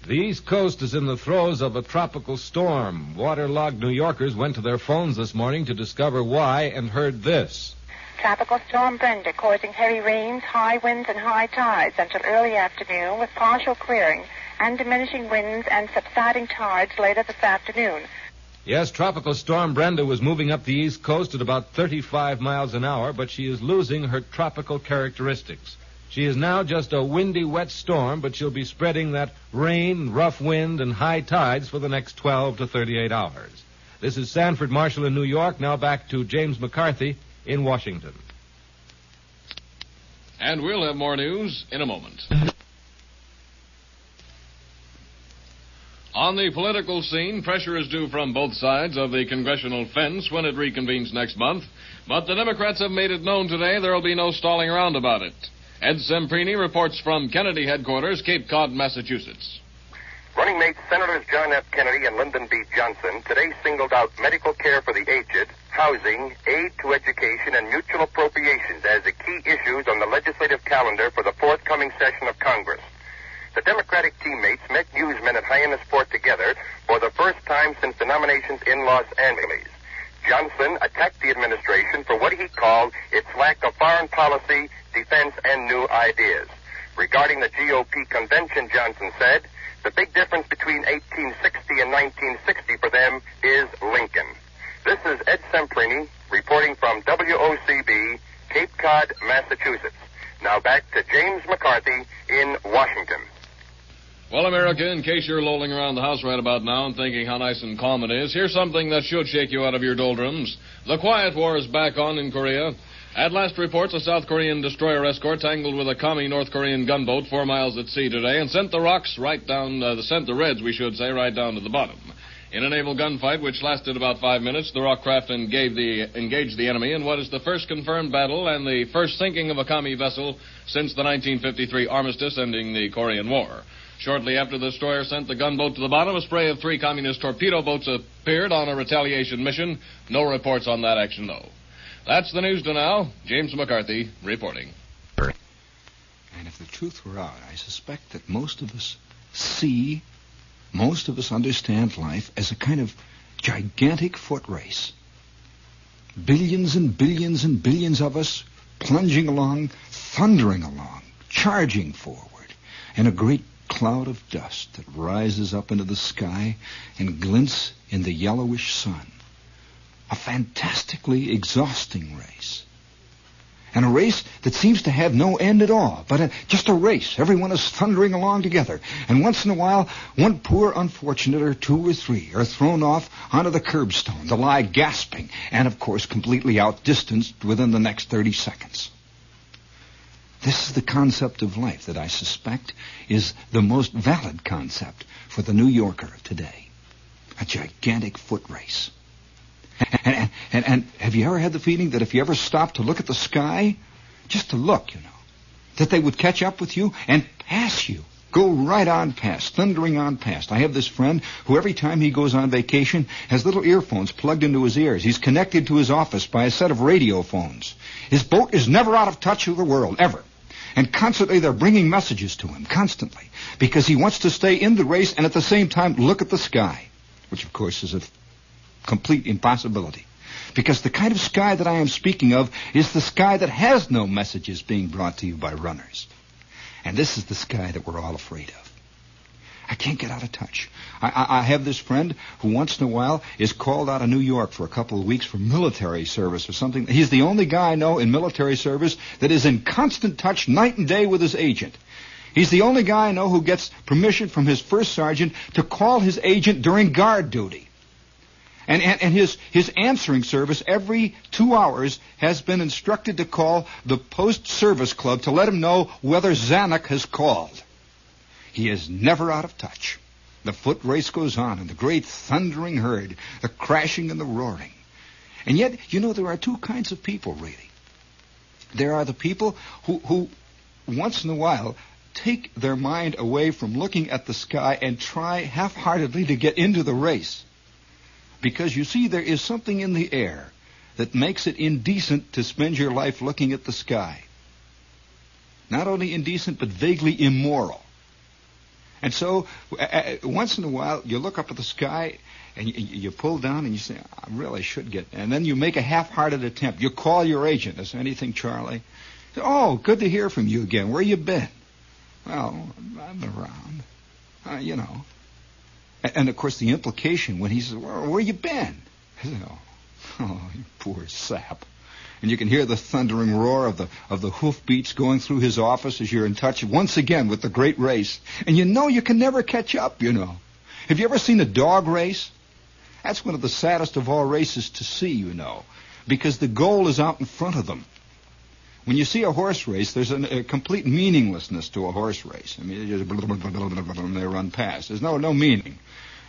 The East Coast is in the throes of a tropical storm. Waterlogged New Yorkers went to their phones this morning to discover why and heard this. Tropical Storm Brenda causing heavy rains, high winds, and high tides until early afternoon with partial clearing and diminishing winds and subsiding tides later this afternoon. Yes, Tropical Storm Brenda was moving up the East Coast at about 35 miles an hour, but she is losing her tropical characteristics. She is now just a windy, wet storm, but she'll be spreading that rain, rough wind, and high tides for the next 12 to 38 hours. This is Sanford Marshall in New York. Now back to James McCarthy in Washington. And we'll have more news in a moment. On the political scene, pressure is due from both sides of the congressional fence when it reconvenes next month. But the Democrats have made it known today there will be no stalling around about it. Ed Semprini reports from Kennedy headquarters, Cape Cod, Massachusetts. Running mates Senators John F. Kennedy and Lyndon B. Johnson today singled out medical care for the aged, housing, aid to education, and mutual appropriations as the key issues on the legislative calendar for the forthcoming session of Congress. The Democratic teammates met newsmen at Hyannisport together for the first time since the nominations in Los Angeles. Johnson attacked the administration for what he called its lack of foreign policy, defense, and new ideas. Regarding the GOP convention, Johnson said, the big difference between 1860 and 1960 for them is Lincoln. This is Ed Semprini reporting from WOCB, Cape Cod, Massachusetts. Now back to James McCarthy in Washington. Well, America, in case you're lolling around the house right about now and thinking how nice and calm it is, here's something that should shake you out of your doldrums. The quiet war is back on in Korea. At last reports, a South Korean destroyer escort tangled with a commie North Korean gunboat four miles at sea today and sent the rocks right down, uh, sent the Reds, we should say, right down to the bottom. In a naval gunfight which lasted about five minutes, the ROK craft engaged the, engaged the enemy in what is the first confirmed battle and the first sinking of a commie vessel since the 1953 armistice ending the Korean War. Shortly after the destroyer sent the gunboat to the bottom, a spray of three communist torpedo boats appeared on a retaliation mission. No reports on that action, though. That's the news to now. James McCarthy reporting. And if the truth were out, I suspect that most of us see most of us understand life as a kind of gigantic foot race. Billions and billions and billions of us plunging along, thundering along, charging forward in a great cloud of dust that rises up into the sky and glints in the yellowish sun. A fantastically exhausting race. And a race that seems to have no end at all, but a, just a race. Everyone is thundering along together. And once in a while, one poor unfortunate or two or three are thrown off onto the curbstone to lie gasping and, of course, completely outdistanced within the next 30 seconds. This is the concept of life that I suspect is the most valid concept for the New Yorker of today. A gigantic foot race. And, and, and, have you ever had the feeling that if you ever stopped to look at the sky, just to look, you know, that they would catch up with you and pass you? Go right on past, thundering on past. I have this friend who every time he goes on vacation has little earphones plugged into his ears. He's connected to his office by a set of radio phones. His boat is never out of touch with the world, ever. And constantly they're bringing messages to him, constantly. Because he wants to stay in the race and at the same time look at the sky. Which of course is a complete impossibility. Because the kind of sky that I am speaking of is the sky that has no messages being brought to you by runners. And this is the sky that we're all afraid of. I can't get out of touch. I, I, I, have this friend who once in a while is called out of New York for a couple of weeks for military service or something. He's the only guy I know in military service that is in constant touch night and day with his agent. He's the only guy I know who gets permission from his first sergeant to call his agent during guard duty. And, and, and, his, his answering service every two hours has been instructed to call the post service club to let him know whether Zanuck has called. He is never out of touch. The foot race goes on, and the great thundering herd, the crashing and the roaring. And yet, you know, there are two kinds of people, really. There are the people who, who once in a while, take their mind away from looking at the sky and try half-heartedly to get into the race. Because you see, there is something in the air that makes it indecent to spend your life looking at the sky. Not only indecent, but vaguely immoral. And so, once in a while, you look up at the sky and you, you, pull down and you say, I really should get. And then you make a half-hearted attempt. You call your agent. Is anything, Charlie? Oh, good to hear from you again. Where you been? Well, I've been around. Uh, you know. And, of course, the implication when he says, well, where you been? I say, oh, oh, you poor sap and you can hear the thundering roar of the of the hoofbeats going through his office as you're in touch once again with the great race. And you know you can never catch up, you know. Have you ever seen a dog race? That's one of the saddest of all races to see, you know, because the goal is out in front of them. When you see a horse race, there's a, a complete meaninglessness to a horse race. I mean, just they run past. There's no no meaning.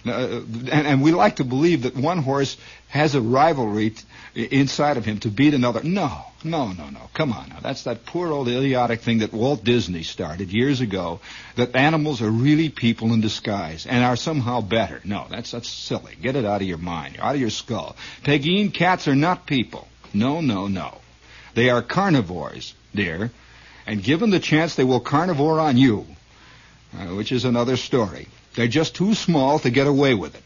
Uh, and, and, we like to believe that one horse has a rivalry t- inside of him to beat another. No, no, no, no. Come on now. That's that poor old idiotic thing that Walt Disney started years ago, that animals are really people in disguise and are somehow better. No, that's, that's silly. Get it out of your mind, out of your skull. Peguine cats are not people. No, no, no. They are carnivores, dear. And given the chance, they will carnivore on you, uh, which is another story. They're just too small to get away with it.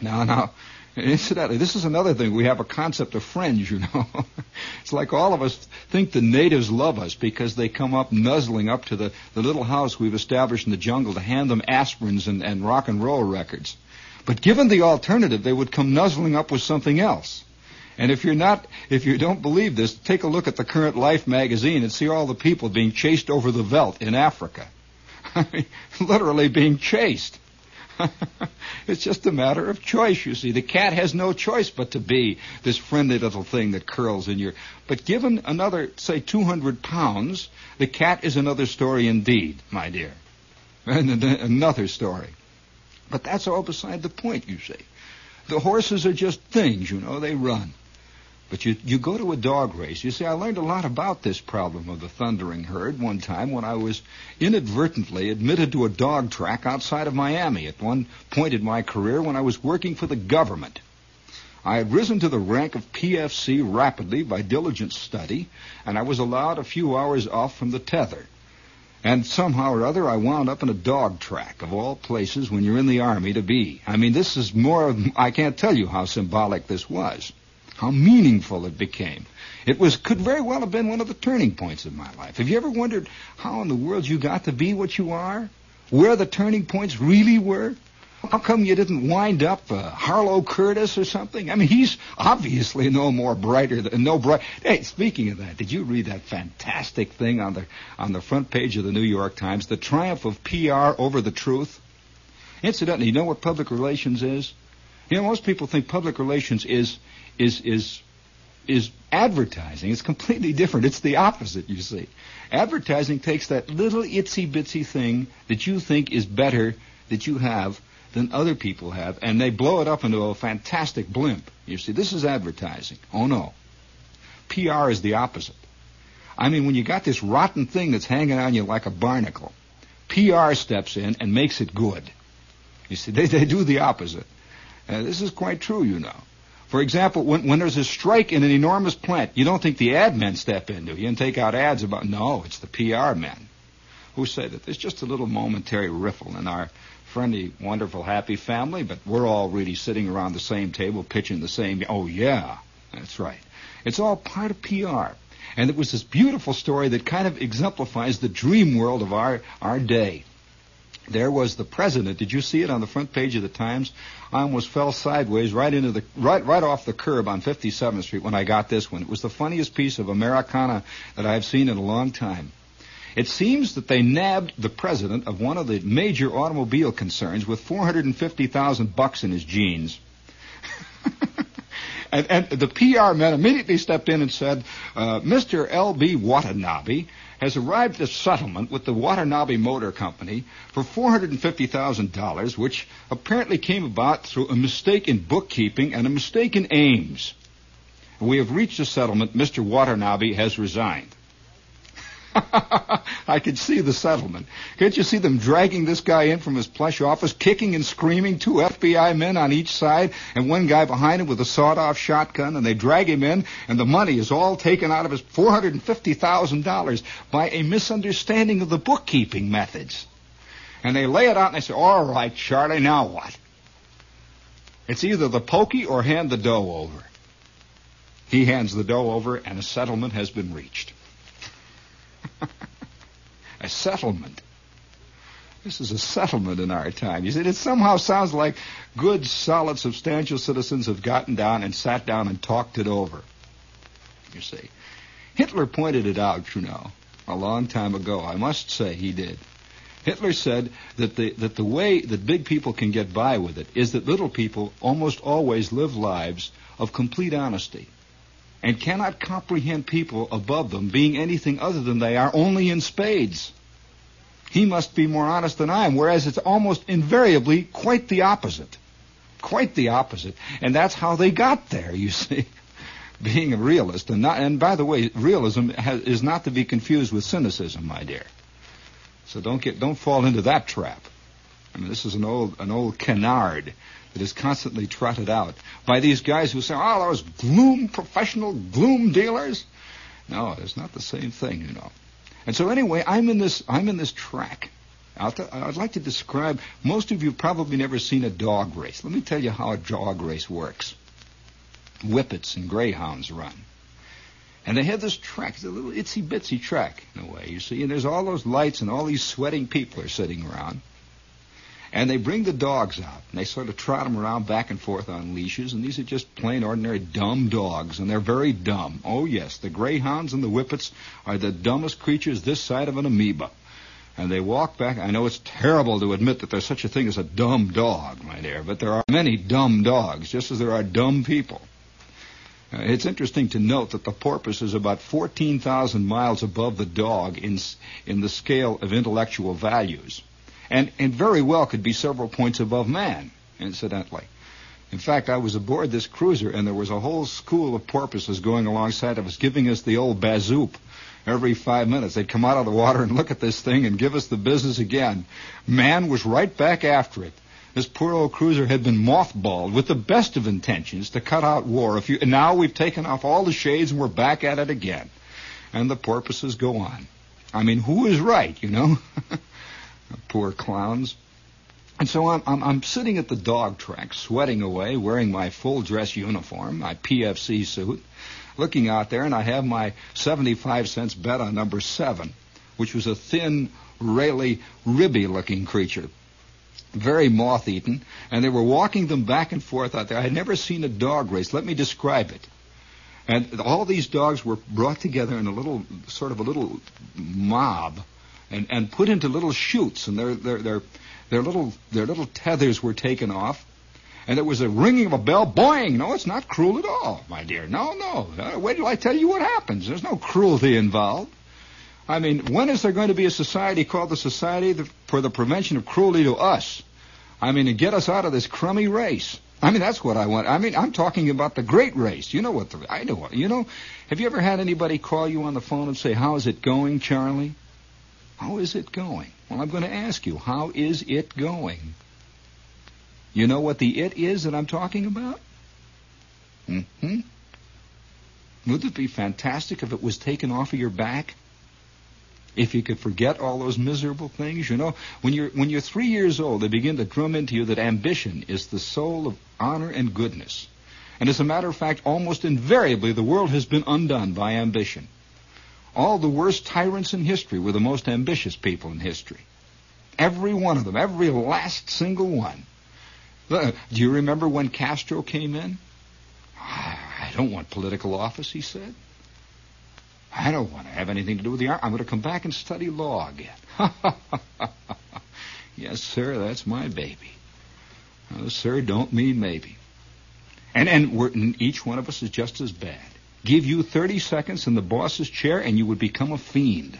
Now, now, incidentally, this is another thing. We have a concept of friends, you know. it's like all of us think the natives love us because they come up nuzzling up to the, the little house we've established in the jungle to hand them aspirins and, and rock and roll records. But given the alternative, they would come nuzzling up with something else. And if you're not, if you don't believe this, take a look at the current Life magazine and see all the people being chased over the veldt in Africa. literally being chased. it's just a matter of choice, you see. The cat has no choice but to be this friendly little thing that curls in your. But given another, say, 200 pounds, the cat is another story indeed, my dear. And another story. But that's all beside the point, you see. The horses are just things, you know, they run. But you, you go to a dog race. You see, I learned a lot about this problem of the thundering herd one time when I was inadvertently admitted to a dog track outside of Miami at one point in my career when I was working for the government. I had risen to the rank of PFC rapidly by diligent study, and I was allowed a few hours off from the tether. And somehow or other, I wound up in a dog track of all places when you're in the army to be. I mean, this is more, I can't tell you how symbolic this was, how meaningful it became. It was, could very well have been one of the turning points of my life. Have you ever wondered how in the world you got to be what you are? Where the turning points really were? How come you didn't wind up uh, Harlow Curtice or something? I mean, he's obviously no more brighter than no bright. Hey, speaking of that, did you read that fantastic thing on the on the front page of the New York Times? The triumph of PR over the truth. Incidentally, you know what public relations is? You know, most people think public relations is is is is advertising. It's completely different. It's the opposite, you see. Advertising takes that little itsy bitsy thing that you think is better that you have than other people have, and they blow it up into a fantastic blimp. You see, this is advertising. Oh no. PR is the opposite. I mean, when you got this rotten thing that's hanging on you like a barnacle, PR steps in and makes it good. You see, they, they do the opposite. Uh, this is quite true, you know. For example, when, when there's a strike in an enormous plant, you don't think the ad men step in, do you, and take out ads about, no, it's the PR men who say that there's just a little momentary riffle in our friendly, wonderful, happy family, but we're all really sitting around the same table pitching the same. Oh, yeah, that's right. It's all part of PR. And it was this beautiful story that kind of exemplifies the dream world of our, our day. There was the president. Did you see it on the front page of the Times? I almost fell sideways right into the right right off the curb on 57th Street when I got this one. It was the funniest piece of Americana that I've seen in a long time. It seems that they nabbed the president of one of the major automobile concerns with 450,000 bucks in his jeans. and, and, the PR men immediately stepped in and said, uh, Mr. L.B. Watanabe has arrived at a settlement with the Watanabe Motor Company for $450,000, which apparently came about through a mistake in bookkeeping and a mistake in aims. We have reached a settlement. Mr. Watanabe has resigned. I could see the settlement. Can't you see them dragging this guy in from his plush office, kicking and screaming, two FBI men on each side, and one guy behind him with a sawed-off shotgun, and they drag him in, and the money is all taken out of his $450,000 by a misunderstanding of the bookkeeping methods. And they lay it out, and they say, all right, Charlie, now what? It's either the pokey or hand the dough over. He hands the dough over, and a settlement has been reached. a settlement. This is a settlement in our time. You see, it somehow sounds like good, solid, substantial citizens have gotten down and sat down and talked it over. You see. Hitler pointed it out, you know, a long time ago. I must say he did. Hitler said that the, that the way that big people can get by with it is that little people almost always live lives of complete honesty and cannot comprehend people above them being anything other than they are, only in spades. He must be more honest than I am, whereas it's almost invariably quite the opposite. Quite the opposite. And that's how they got there, you see. Being a realist. And, not, and by the way, realism has, is not to be confused with cynicism, my dear. So don't get, don't fall into that trap. I mean, this is an old, an old canard that is constantly trotted out by these guys who say, oh, those gloom professional gloom dealers. No, it's not the same thing, you know. And so anyway, I'm in this, I'm in this track. I'd like to describe, most of you probably never seen a dog race. Let me tell you how a dog race works. Whippets and greyhounds run. And they have this track, it's a little itsy bitsy track in a way, you see, and there's all those lights and all these sweating people are sitting around. And they bring the dogs out, and they sort of trot them around back and forth on leashes, and these are just plain ordinary dumb dogs, and they're very dumb. Oh, yes, the greyhounds and the whippets are the dumbest creatures this side of an amoeba. And they walk back. I know it's terrible to admit that there's such a thing as a dumb dog, my dear, but there are many dumb dogs, just as there are dumb people. Uh, it's interesting to note that the porpoise is about 14,000 miles above the dog in, in the scale of intellectual values and, and very well could be several points above man, incidentally. In fact, I was aboard this cruiser, and there was a whole school of porpoises going alongside of us, giving us the old bazoop every five minutes. They'd come out of the water and look at this thing and give us the business again. Man was right back after it. This poor old cruiser had been mothballed with the best of intentions to cut out war. If you, and now we've taken off all the shades and we're back at it again. And the porpoises go on. I mean, who is right, you know? Poor clowns. And so I'm, I'm, I'm sitting at the dog track, sweating away, wearing my full dress uniform, my PFC suit, looking out there, and I have my 75 cents bet on number seven, which was a thin, really ribby looking creature. Very moth eaten, and they were walking them back and forth out there. I had never seen a dog race. Let me describe it. And all these dogs were brought together in a little, sort of a little mob, and, and put into little chutes, and their, their, their, their little, their little tethers were taken off, and there was a ringing of a bell, boing! No, it's not cruel at all, my dear. No, no. Uh, wait till I tell you what happens. There's no cruelty involved. I mean, when is there going to be a society called the Society for the Prevention of Cruelty to Us? I mean, to get us out of this crummy race. I mean, that's what I want. I mean, I'm talking about the great race. You know what the, I know what, you know, have you ever had anybody call you on the phone and say, how is it going, Charlie? How is it going? Well, I'm going to ask you, how is it going? You know what the it is that I'm talking about? hmm Wouldn't it be fantastic if it was taken off of your back? If you could forget all those miserable things, you know, when you're when you're three years old, they begin to drum into you that ambition is the soul of honor and goodness. And as a matter of fact, almost invariably, the world has been undone by ambition. All the worst tyrants in history were the most ambitious people in history. Every one of them, every last single one. Uh, do you remember when Castro came in? I don't want political office, he said. I don't want to have anything to do with the army. I'm going to come back and study law again. yes, sir, that's my baby. No, sir, don't mean maybe. And and, and each one of us is just as bad. Give you 30 seconds in the boss's chair and you would become a fiend.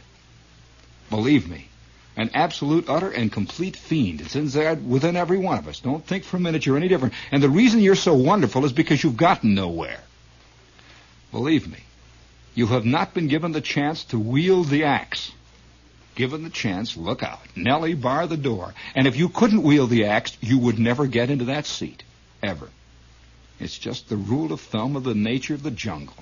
Believe me. An absolute, utter, and complete fiend. It's inside within every one of us. Don't think for a minute you're any different. And the reason you're so wonderful is because you've gotten nowhere. Believe me. You have not been given the chance to wield the axe. Given the chance, look out. Nellie, bar the door. And if you couldn't wield the axe, you would never get into that seat. Ever. It's just the rule of thumb of the nature of the jungle.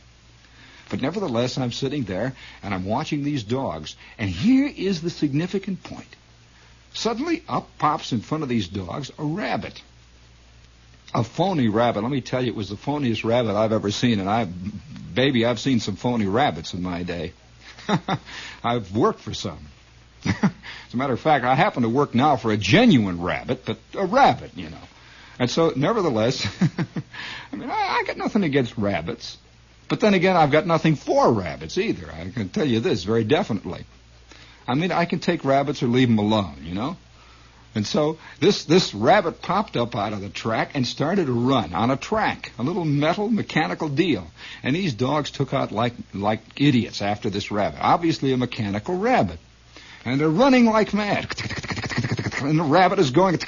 But nevertheless, I'm sitting there and I'm watching these dogs, and here is the significant point. Suddenly, up pops in front of these dogs a rabbit. A phony rabbit. Let me tell you, it was the phoniest rabbit I've ever seen, and I, baby, I've seen some phony rabbits in my day. I've worked for some. As a matter of fact, I happen to work now for a genuine rabbit, but a rabbit, you know. And so, nevertheless, I mean, I, I got nothing against rabbits. But then again, I've got nothing for rabbits either. I can tell you this very definitely. I mean, I can take rabbits or leave them alone, you know? And so this, this rabbit popped up out of the track and started to run on a track, a little metal mechanical deal. And these dogs took out like, like idiots after this rabbit. Obviously a mechanical rabbit. And they're running like mad. And the rabbit is going,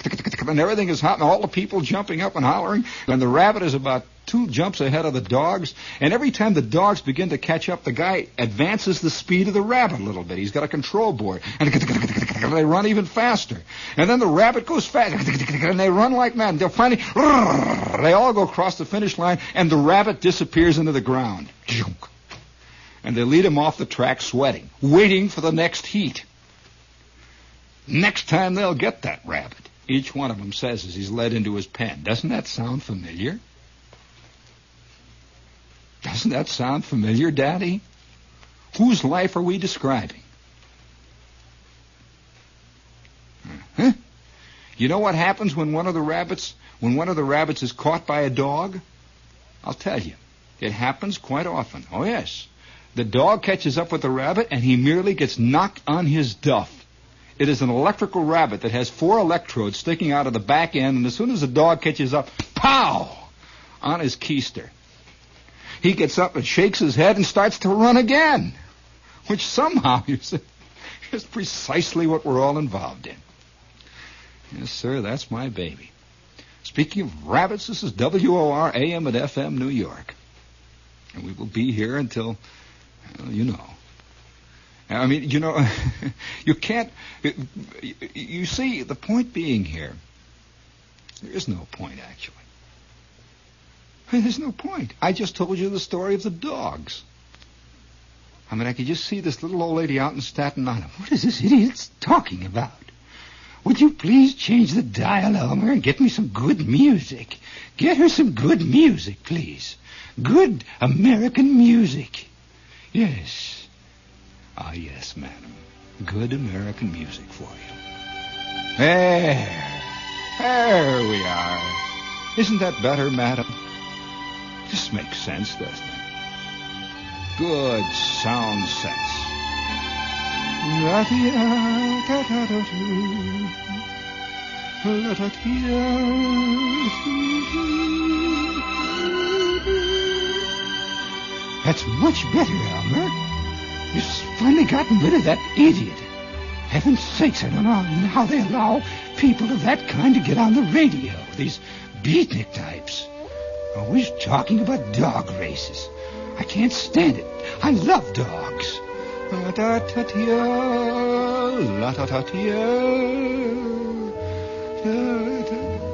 and everything is hot, and all the people jumping up and hollering. And the rabbit is about two jumps ahead of the dogs. And every time the dogs begin to catch up, the guy advances the speed of the rabbit a little bit. He's got a control board. And they run even faster. And then the rabbit goes fast. And they run like mad. They'll finally, they all go across the finish line, and the rabbit disappears into the ground. And they lead him off the track sweating, waiting for the next heat. Next time they'll get that rabbit. Each one of them says as he's led into his pen. Doesn't that sound familiar? Doesn't that sound familiar, Daddy? Whose life are we describing? Huh? You know what happens when one of the rabbits when one of the rabbits is caught by a dog? I'll tell you. It happens quite often. Oh yes. The dog catches up with the rabbit and he merely gets knocked on his duff. It is an electrical rabbit that has four electrodes sticking out of the back end, and as soon as the dog catches up, pow! on his keister. He gets up and shakes his head and starts to run again, which somehow you see, is precisely what we're all involved in. Yes, sir, that's my baby. Speaking of rabbits, this is WOR AM at FM New York. And we will be here until, well, you know. I mean, you know, you can't. You see, the point being here, there is no point actually. There's no point. I just told you the story of the dogs. I mean, I could just see this little old lady out in Staten Island. What is this idiot talking about? Would you please change the dial, Elmer, and get me some good music? Get her some good music, please. Good American music. Yes. Ah, yes, madam. Good American music for you. There. There we are. Isn't that better, madam? This makes sense, doesn't it? Good sound sense. That's much better, Elmer. You've finally gotten rid of that idiot. Heaven's sakes, I don't know how they allow people of that kind to get on the radio. These beatnik types. Oh, Always talking about dog races. I can't stand it. I love dogs.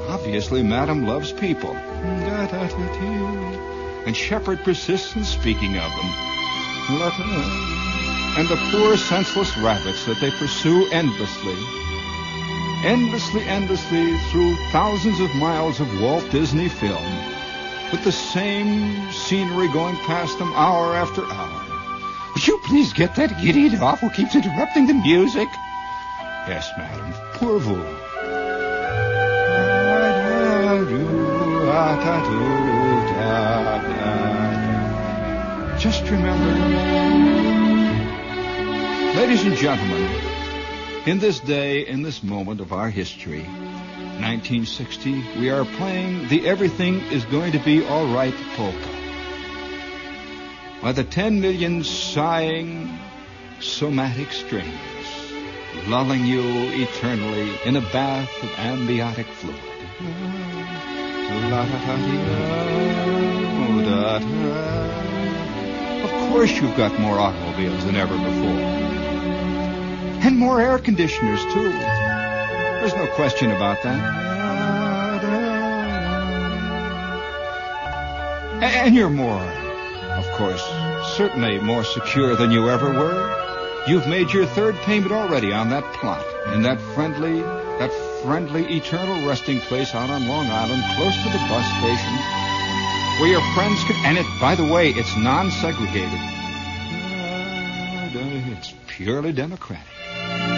Obviously, Madam loves people. And Shepherd persists in speaking of them. And the poor, senseless rabbits that they pursue endlessly. Endlessly, endlessly through thousands of miles of Walt Disney film. With the same scenery going past them hour after hour. Would you please get that idiot off who keeps interrupting the music? Yes, madam. Poor. Just remember, ladies and gentlemen, in this day, in this moment of our history, 1960, we are playing the Everything is Going to Be All Right polka. By the 10 million sighing somatic strings, lulling you eternally in a bath of amniotic fluid. Of course you've got more automobiles than ever before. And more air conditioners, too. There's no question about that. And you're more, of course, certainly more secure than you ever were. You've made your third payment already on that plot in that friendly, that friendly eternal resting place out on Long Island, close to the bus station, where your friends can. And it, by the way, it's non-segregated. It's purely democratic.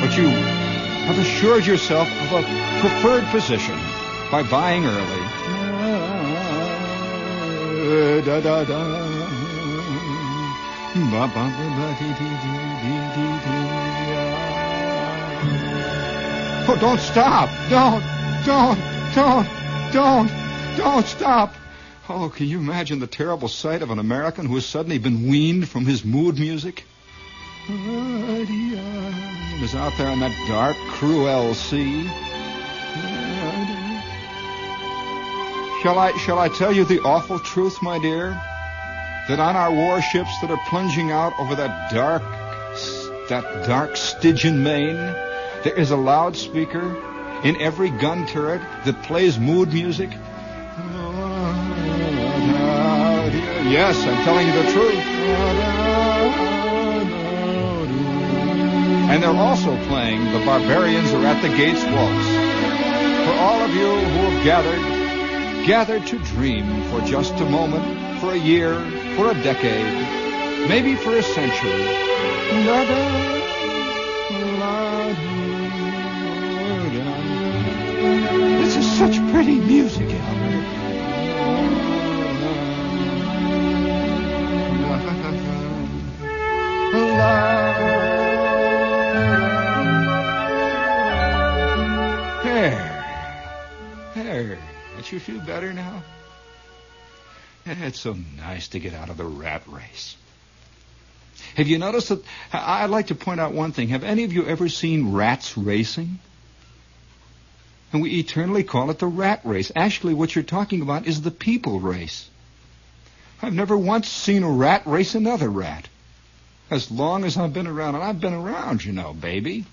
But you have assured yourself of a preferred position by buying early. Oh, don't stop. Don't, don't, don't, don't, don't stop. Oh, can you imagine the terrible sight of an American who has suddenly been weaned from his mood music? And is out there in that dark, cruel sea. Shall I, shall I tell you the awful truth, my dear? That on our warships that are plunging out over that dark, that dark Stygian main, there is a loudspeaker in every gun turret that plays mood music. Yes, I'm telling you the truth. And they're also playing The Barbarians Are at the Gates Waltz. For all of you who have gathered, gathered to dream for just a moment, for a year, for a decade, maybe for a century. This is such pretty music, You feel better now? It's so nice to get out of the rat race. Have you noticed that? I'd like to point out one thing. Have any of you ever seen rats racing? And we eternally call it the rat race. Actually, what you're talking about is the people race. I've never once seen a rat race another rat. As long as I've been around, and I've been around, you know, baby.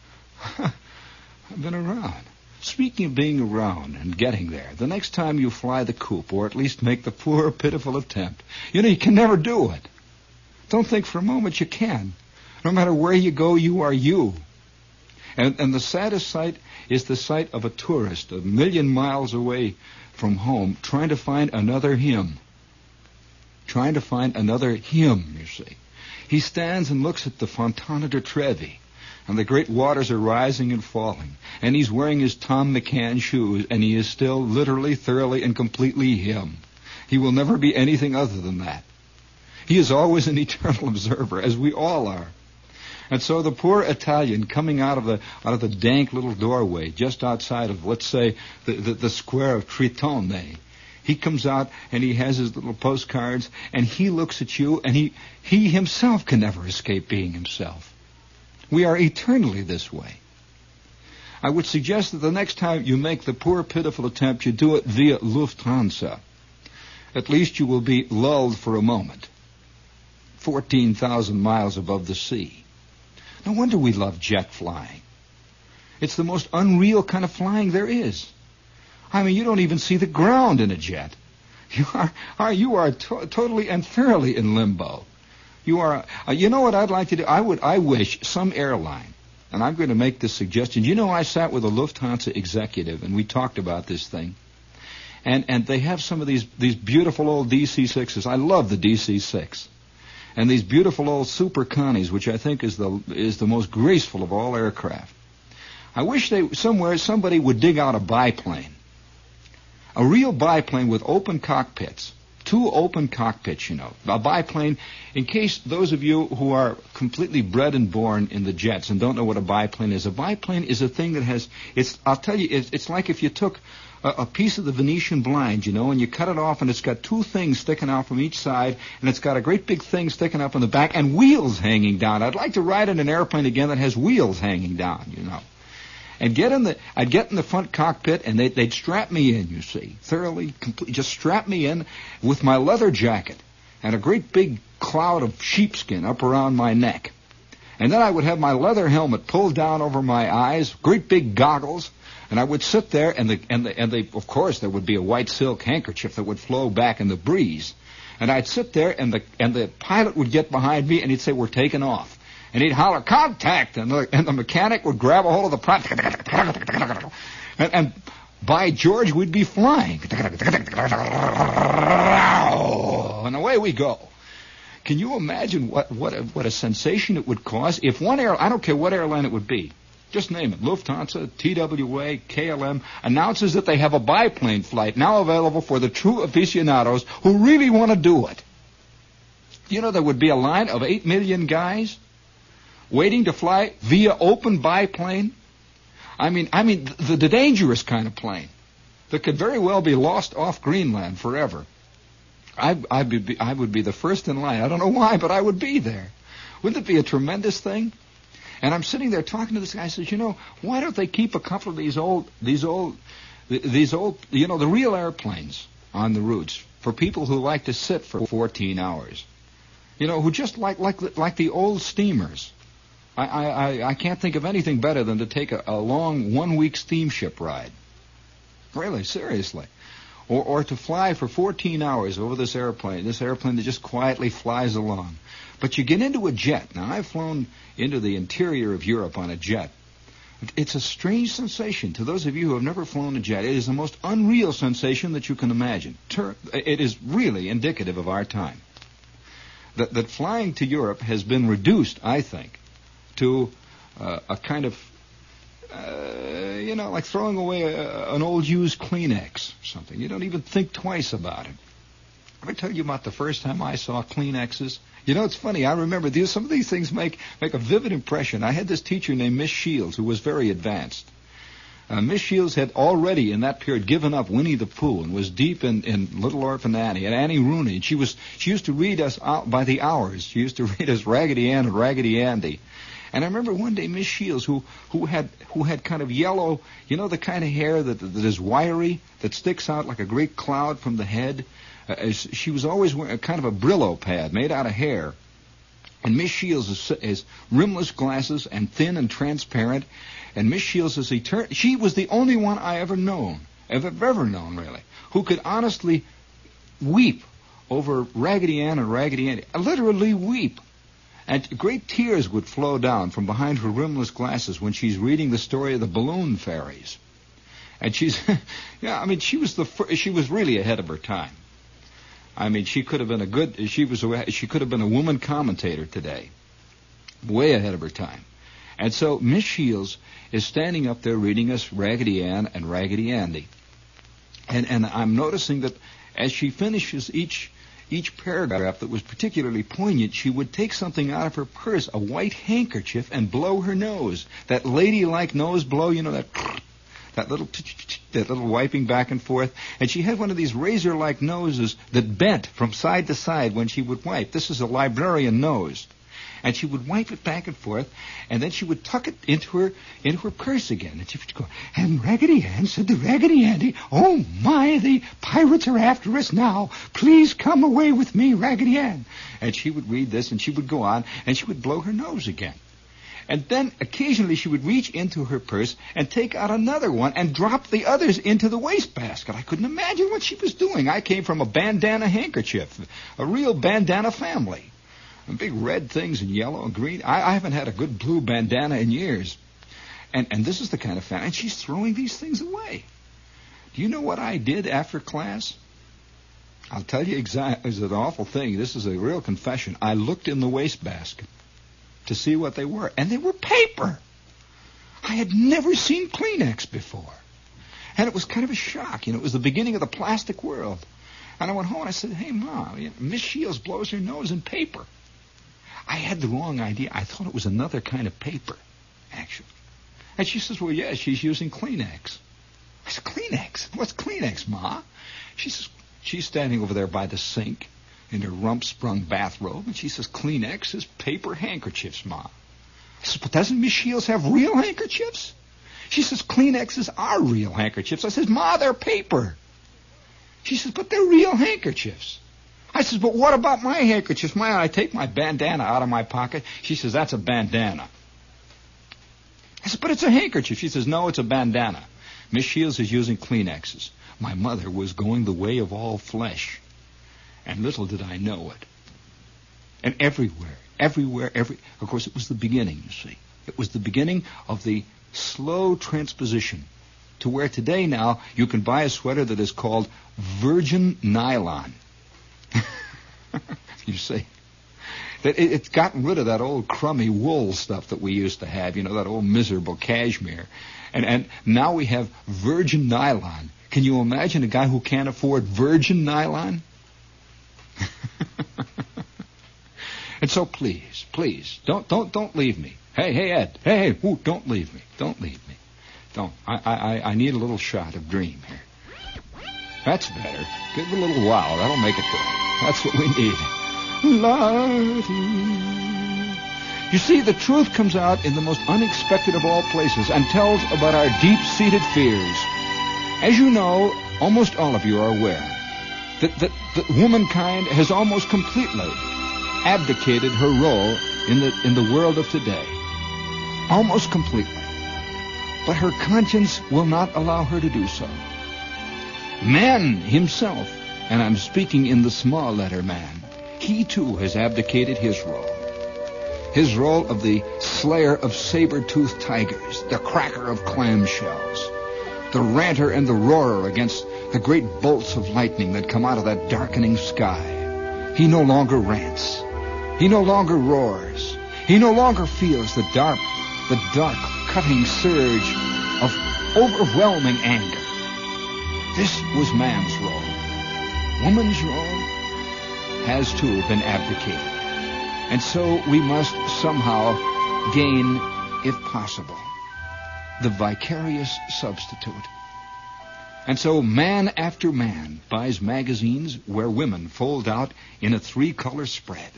I've been around. Speaking of being around and getting there, the next time you fly the coop, or at least make the poor, pitiful attempt, you know, you can never do it. Don't think for a moment you can. No matter where you go, you are you. And, and the saddest sight is the sight of a tourist a million miles away from home trying to find another him. Trying to find another him, you see. He stands and looks at the Fontana di Trevi, and the great waters are rising and falling, and he's wearing his Thom McAn shoes, and he is still literally, thoroughly, and completely him. He will never be anything other than that. He is always an eternal observer, as we all are. And so the poor Italian coming out of the out of the dank little doorway just outside of, let's say, the, the, the square of Tritone, eh? he comes out and he has his little postcards and he looks at you and he he himself can never escape being himself. We are eternally this way. I would suggest that the next time you make the poor pitiful attempt, you do it via Lufthansa. At least you will be lulled for a moment. 14,000 miles above the sea. No wonder we love jet flying. It's the most unreal kind of flying there is. I mean, you don't even see the ground in a jet. You are, are you are to- totally and thoroughly in limbo. You are. Uh, you know what I'd like to do? I would. I wish some airline, and I'm going to make this suggestion. You know, I sat with a Lufthansa executive, and we talked about this thing. And and they have some of these these beautiful old DC-6s. I love the DC-6 and these beautiful old Super Connies, which I think is the is the most graceful of all aircraft. I wish they somewhere somebody would dig out a biplane, a real biplane with open cockpits, two open cockpits, you know, a biplane. In case those of you who are completely bred and born in the jets and don't know what a biplane is, a biplane is a thing that has it's. I'll tell you, it's, it's like if you took a, a piece of the Venetian blind, you know, and you cut it off, and it's got two things sticking out from each side, and it's got a great big thing sticking up in the back, and wheels hanging down. I'd like to ride in an airplane again that has wheels hanging down, you know. And get in the, I'd get in the front cockpit, and they, they'd strap me in, you see, thoroughly, complete, just strap me in with my leather jacket and a great big cloud of sheepskin up around my neck. And then I would have my leather helmet pulled down over my eyes, great big goggles, and I would sit there, and the and the and the of course there would be a white silk handkerchief that would flow back in the breeze, and I'd sit there, and the and the pilot would get behind me, and he'd say, "We're taking off," and he'd holler, "Contact!" and the and the mechanic would grab a hold of the prop, and, and by George, we'd be flying, and away we go. Can you imagine what what a, what a sensation it would cause if one air I don't care what airline it would be just name it. Lufthansa, TWA, KLM announces that they have a biplane flight now available for the true aficionados who really want to do it. You know, there would be a line of 8 million guys waiting to fly via open biplane. I mean, I mean, the, the dangerous kind of plane that could very well be lost off Greenland forever. I, I'd be, I would be the first in line. I don't know why, but I would be there. Wouldn't it be a tremendous thing? And I'm sitting there talking to this guy. I says, you know, why don't they keep a couple of these old, these old, these old, you know, the real airplanes on the routes for people who like to sit for 14 hours, you know, who just like like like the old steamers. I I I can't think of anything better than to take a, a long one week steamship ride. Really, seriously. Or, or to fly for 14 hours over this airplane, this airplane that just quietly flies along. But you get into a jet. Now, I've flown into the interior of Europe on a jet. It's a strange sensation. To those of you who have never flown a jet, it is the most unreal sensation that you can imagine. It is really indicative of our time. That, that flying to Europe has been reduced, I think, to uh, a kind of, uh, you know, like throwing away a, an old used Kleenex or something. You don't even think twice about it. Let me tell you about the first time I saw Kleenexes. You know, it's funny. I remember these, some of these things make make a vivid impression. I had this teacher named Miss Shields who was very advanced. Uh, Miss Shields had already in that period given up Winnie the Pooh and was deep in, in Little Orphan Annie and Annie Rooney. And she was she used to read us out by the hours. She used to read us Raggedy Ann and Raggedy Andy. And I remember one day Miss Shields, who who had who had kind of yellow, you know, the kind of hair that that is wiry, that sticks out like a great cloud from the head. Uh, she was always wearing a kind of a Brillo pad made out of hair. And Miss Shields is, is rimless glasses and thin and transparent. And Miss Shields is eternal. She was the only one I ever known, ever ever known really, who could honestly weep over Raggedy Ann and Raggedy Andy. Literally weep. And great tears would flow down from behind her rimless glasses when she's reading the story of the balloon fairies. And she's, yeah, I mean, she was the fir- she was really ahead of her time. I mean, she could have been a good, she was, a, she could have been a woman commentator today, way ahead of her time. And so Miss Shields is standing up there reading us Raggedy Ann and Raggedy Andy. And and I'm noticing that as she finishes each each paragraph that was particularly poignant, she would take something out of her purse, a white handkerchief, and blow her nose. That ladylike nose blow, you know, that that little that little wiping back and forth. And she had one of these razor-like noses that bent from side to side when she would wipe. This is a librarian nose and she would wipe it back and forth, and then she would tuck it into her into her purse again, and she would go. And Raggedy Ann said to Raggedy Andy, "Oh my, the pirates are after us now! Please come away with me, Raggedy Ann." And she would read this, and she would go on, and she would blow her nose again. And then occasionally she would reach into her purse and take out another one and drop the others into the wastebasket. I couldn't imagine what she was doing. I came from a bandana handkerchief, a real bandana family and big red things and yellow and green. I, I haven't had a good blue bandana in years. And, and this is the kind of fan. And she's throwing these things away. Do you know what I did after class? I'll tell you exactly. It's an awful thing. This is a real confession. I looked in the wastebasket to see what they were, and they were paper. I had never seen Kleenex before. And it was kind of a shock. You know, it was the beginning of the plastic world. And I went home and I said, hey, Mom, Miss Shields blows her nose in paper. I had the wrong idea. I thought it was another kind of paper, actually. And she says, well, yeah, she's using Kleenex. I said, Kleenex? What's Kleenex, Ma? She says, she's standing over there by the sink in her rump-sprung bathrobe, and she says, Kleenex is paper handkerchiefs, Ma. I says, but doesn't Miss Shields have real handkerchiefs? She says, Kleenexes are real handkerchiefs. I says, Ma, they're paper. She says, but they're real handkerchiefs. I says, but what about my handkerchiefs? My, I take my bandana out of my pocket. She says, that's a bandana. I said, but it's a handkerchief. She says, no, it's a bandana. Miss Shields is using Kleenexes. My mother was going the way of all flesh. And little did I know it. And everywhere, everywhere, every, of course, it was the beginning, you see. It was the beginning of the slow transposition to where today now you can buy a sweater that is called virgin nylon. you see. That it, it's gotten rid of that old crummy wool stuff that we used to have, you know, that old miserable cashmere. And, and now we have virgin nylon. Can you imagine a guy who can't afford virgin nylon? and so please, please, don't, don't, don't leave me. Hey, hey, Ed. Hey, hey, ooh, don't leave me. Don't leave me. Don't. I, I, I need a little shot of dream here. That's better. Give it a little wow. That'll make it good. That's what we need. You see, the truth comes out in the most unexpected of all places and tells about our deep-seated fears. As you know, almost all of you are aware that, that, that womankind has almost completely abdicated her role in the, in the world of today. Almost completely. But her conscience will not allow her to do so. Man himself and I'm speaking in the small letter man. He too has abdicated his role. His role of the slayer of saber-toothed tigers, the cracker of clamshells, the ranter and the roarer against the great bolts of lightning that come out of that darkening sky. He no longer rants. He no longer roars. He no longer feels the dark, the dark, cutting surge of overwhelming anger. This was man's role. Woman's role has too been abdicated. And so we must somehow gain, if possible, the vicarious substitute. And so man after man buys magazines where women fold out in a three-color spread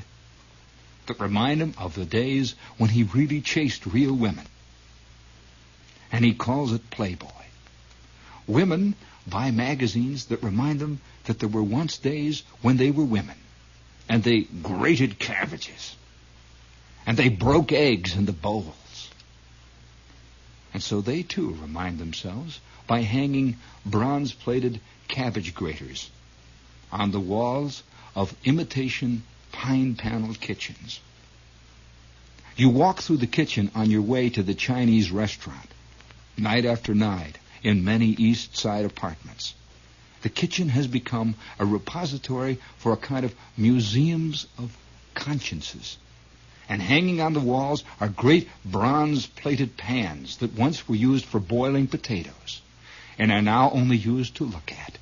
that remind him of the days when he really chased real women. And he calls it Playboy. Women buy magazines that remind them that there were once days when they were women, and they grated cabbages, and they broke eggs in the bowls. And so they too remind themselves by hanging bronze-plated cabbage graters on the walls of imitation pine paneled kitchens. You walk through the kitchen on your way to the Chinese restaurant, night after night, in many East Side apartments. The kitchen has become a repository for a kind of museums of consciences. And hanging on the walls are great bronze plated pans that once were used for boiling potatoes and are now only used to look at.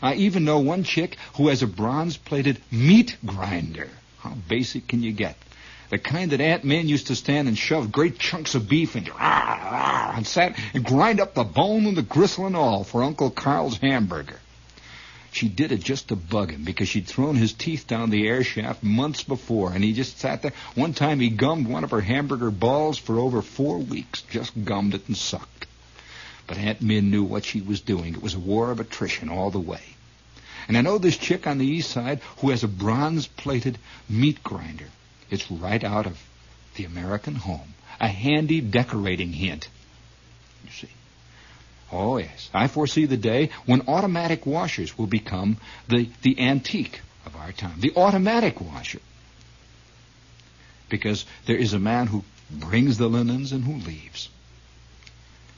I even know one chick who has a bronze plated meat grinder. How basic can you get? The kind that Aunt Min used to stand and shove great chunks of beef into, ah, ah, and sat and grind up the bone and the gristle and all for Uncle Carl's hamburger. She did it just to bug him because she'd thrown his teeth down the air shaft months before, and he just sat there. One time he gummed one of her hamburger balls for over four weeks, just gummed it and sucked. But Aunt Min knew what she was doing. It was a war of attrition all the way. And I know this chick on the east side who has a bronze-plated meat grinder. It's right out of the American home. A handy decorating hint. You see. Oh, yes. I foresee the day when automatic washers will become the, the antique of our time. The automatic washer. Because there is a man who brings the linens and who leaves.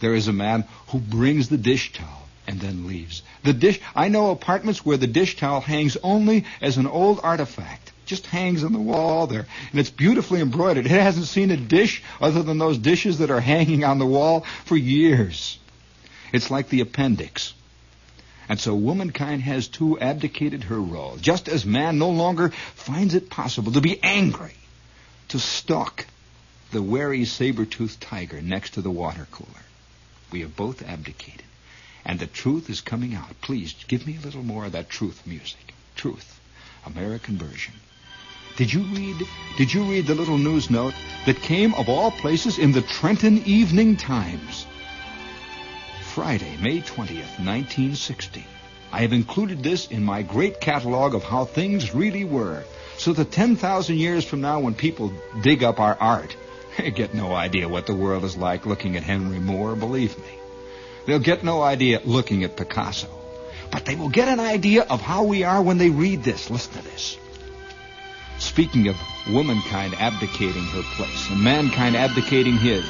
There is a man who brings the dish towel and then leaves. The dish, I know apartments where the dish towel hangs only as an old artifact. Just hangs on the wall there. And it's beautifully embroidered. It hasn't seen a dish other than those dishes that are hanging on the wall for years. It's like the appendix. And so womankind has too abdicated her role, just as man no longer finds it possible to be angry, to stalk the wary saber-toothed tiger next to the water cooler. We have both abdicated. And the truth is coming out. Please give me a little more of that truth music. Truth. American version. Did you read did you read the little news note that came of all places in the Trenton Evening Times? Friday, May 20th, 1960. I have included this in my great catalog of how things really were, so that 10,000 years from now when people dig up our art, they get no idea what the world is like looking at Henry Moore, believe me. They'll get no idea looking at Picasso. But they will get an idea of how we are when they read this. Listen to this. Speaking of womankind abdicating her place and mankind abdicating his,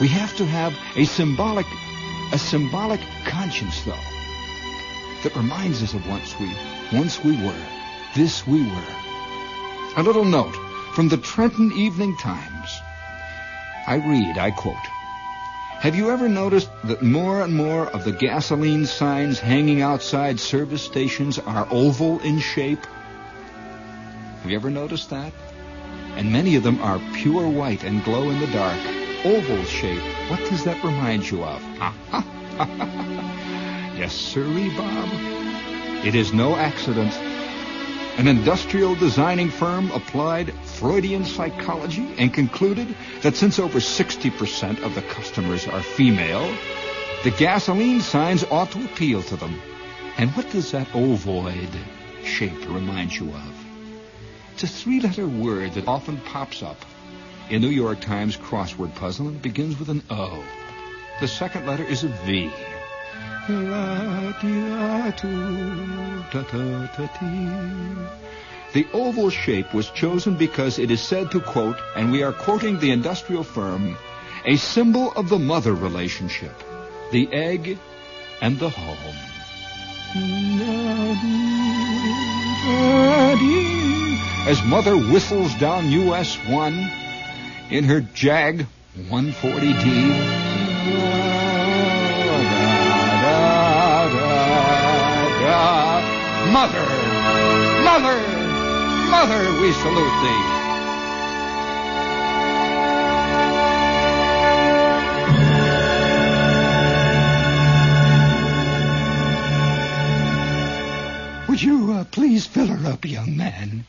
we have to have a symbolic, a symbolic conscience, though, that reminds us of once we, once we were, this we were. A little note from the Trenton Evening Times. I read, I quote, Have you ever noticed that more and more of the gasoline signs hanging outside service stations are oval in shape? Have you ever noticed that? And many of them are pure white and glow in the dark. Oval shape. What does that remind you of? yes, sirree, Bob. It is no accident. An industrial designing firm applied Freudian psychology and concluded that since over 60% of the customers are female, the gasoline signs ought to appeal to them. And what does that ovoid shape remind you of? It's a three-letter word that often pops up in New York Times crossword puzzle and begins with an O. The second letter is a V. The oval shape was chosen because it is said to quote, and we are quoting the industrial firm, a symbol of the mother relationship, the egg and the home. As mother whistles down US 1 in her Jag 140D. Mother, mother, mother, we salute thee. Would you uh, please fill her up, young man?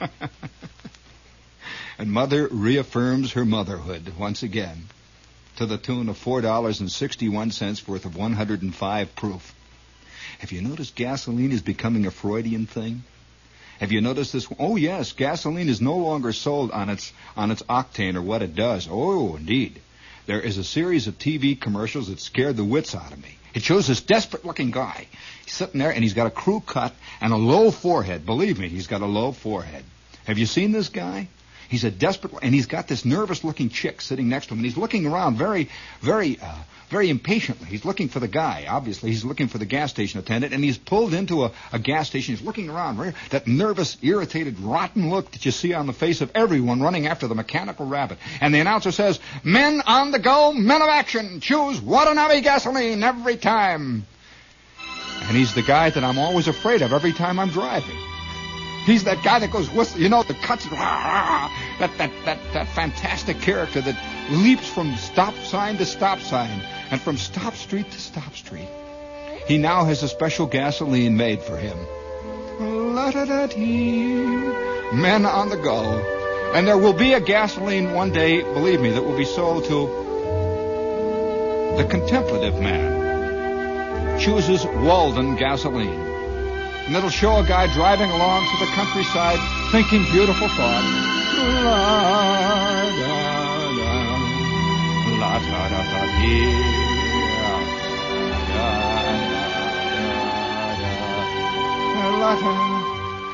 and mother reaffirms her motherhood once again to the tune of $4.61 worth of 105 proof. Have you noticed gasoline is becoming a Freudian thing? Have you noticed this? Oh yes, gasoline is no longer sold on its on its octane or what it does. Oh, indeed. There is a series of TV commercials that scared the wits out of me. It shows this desperate-looking guy. He's sitting there, and he's got a crew cut and a low forehead. Believe me, he's got a low forehead. Have you seen this guy? He's a desperate, and he's got this nervous-looking chick sitting next to him, and he's looking around very, very, uh, very impatiently. He's looking for the guy. Obviously, he's looking for the gas station attendant, and he's pulled into a, a gas station. He's looking around, right? that nervous, irritated, rotten look that you see on the face of everyone running after the mechanical rabbit. And the announcer says, "Men on the go, men of action. Choose Watanabe gasoline every time." And he's the guy that I'm always afraid of every time I'm driving. He's that guy that goes whistle, you know, the cuts, that, that, that, that fantastic character that leaps from stop sign to stop sign and from stop street to stop street. He now has a special gasoline made for him. Men on the go. And there will be a gasoline one day, believe me, that will be sold to the contemplative man. Chooses Walden gasoline. And it'll show a guy driving along to the countryside thinking beautiful thoughts. La, da, da, la, da, da, da.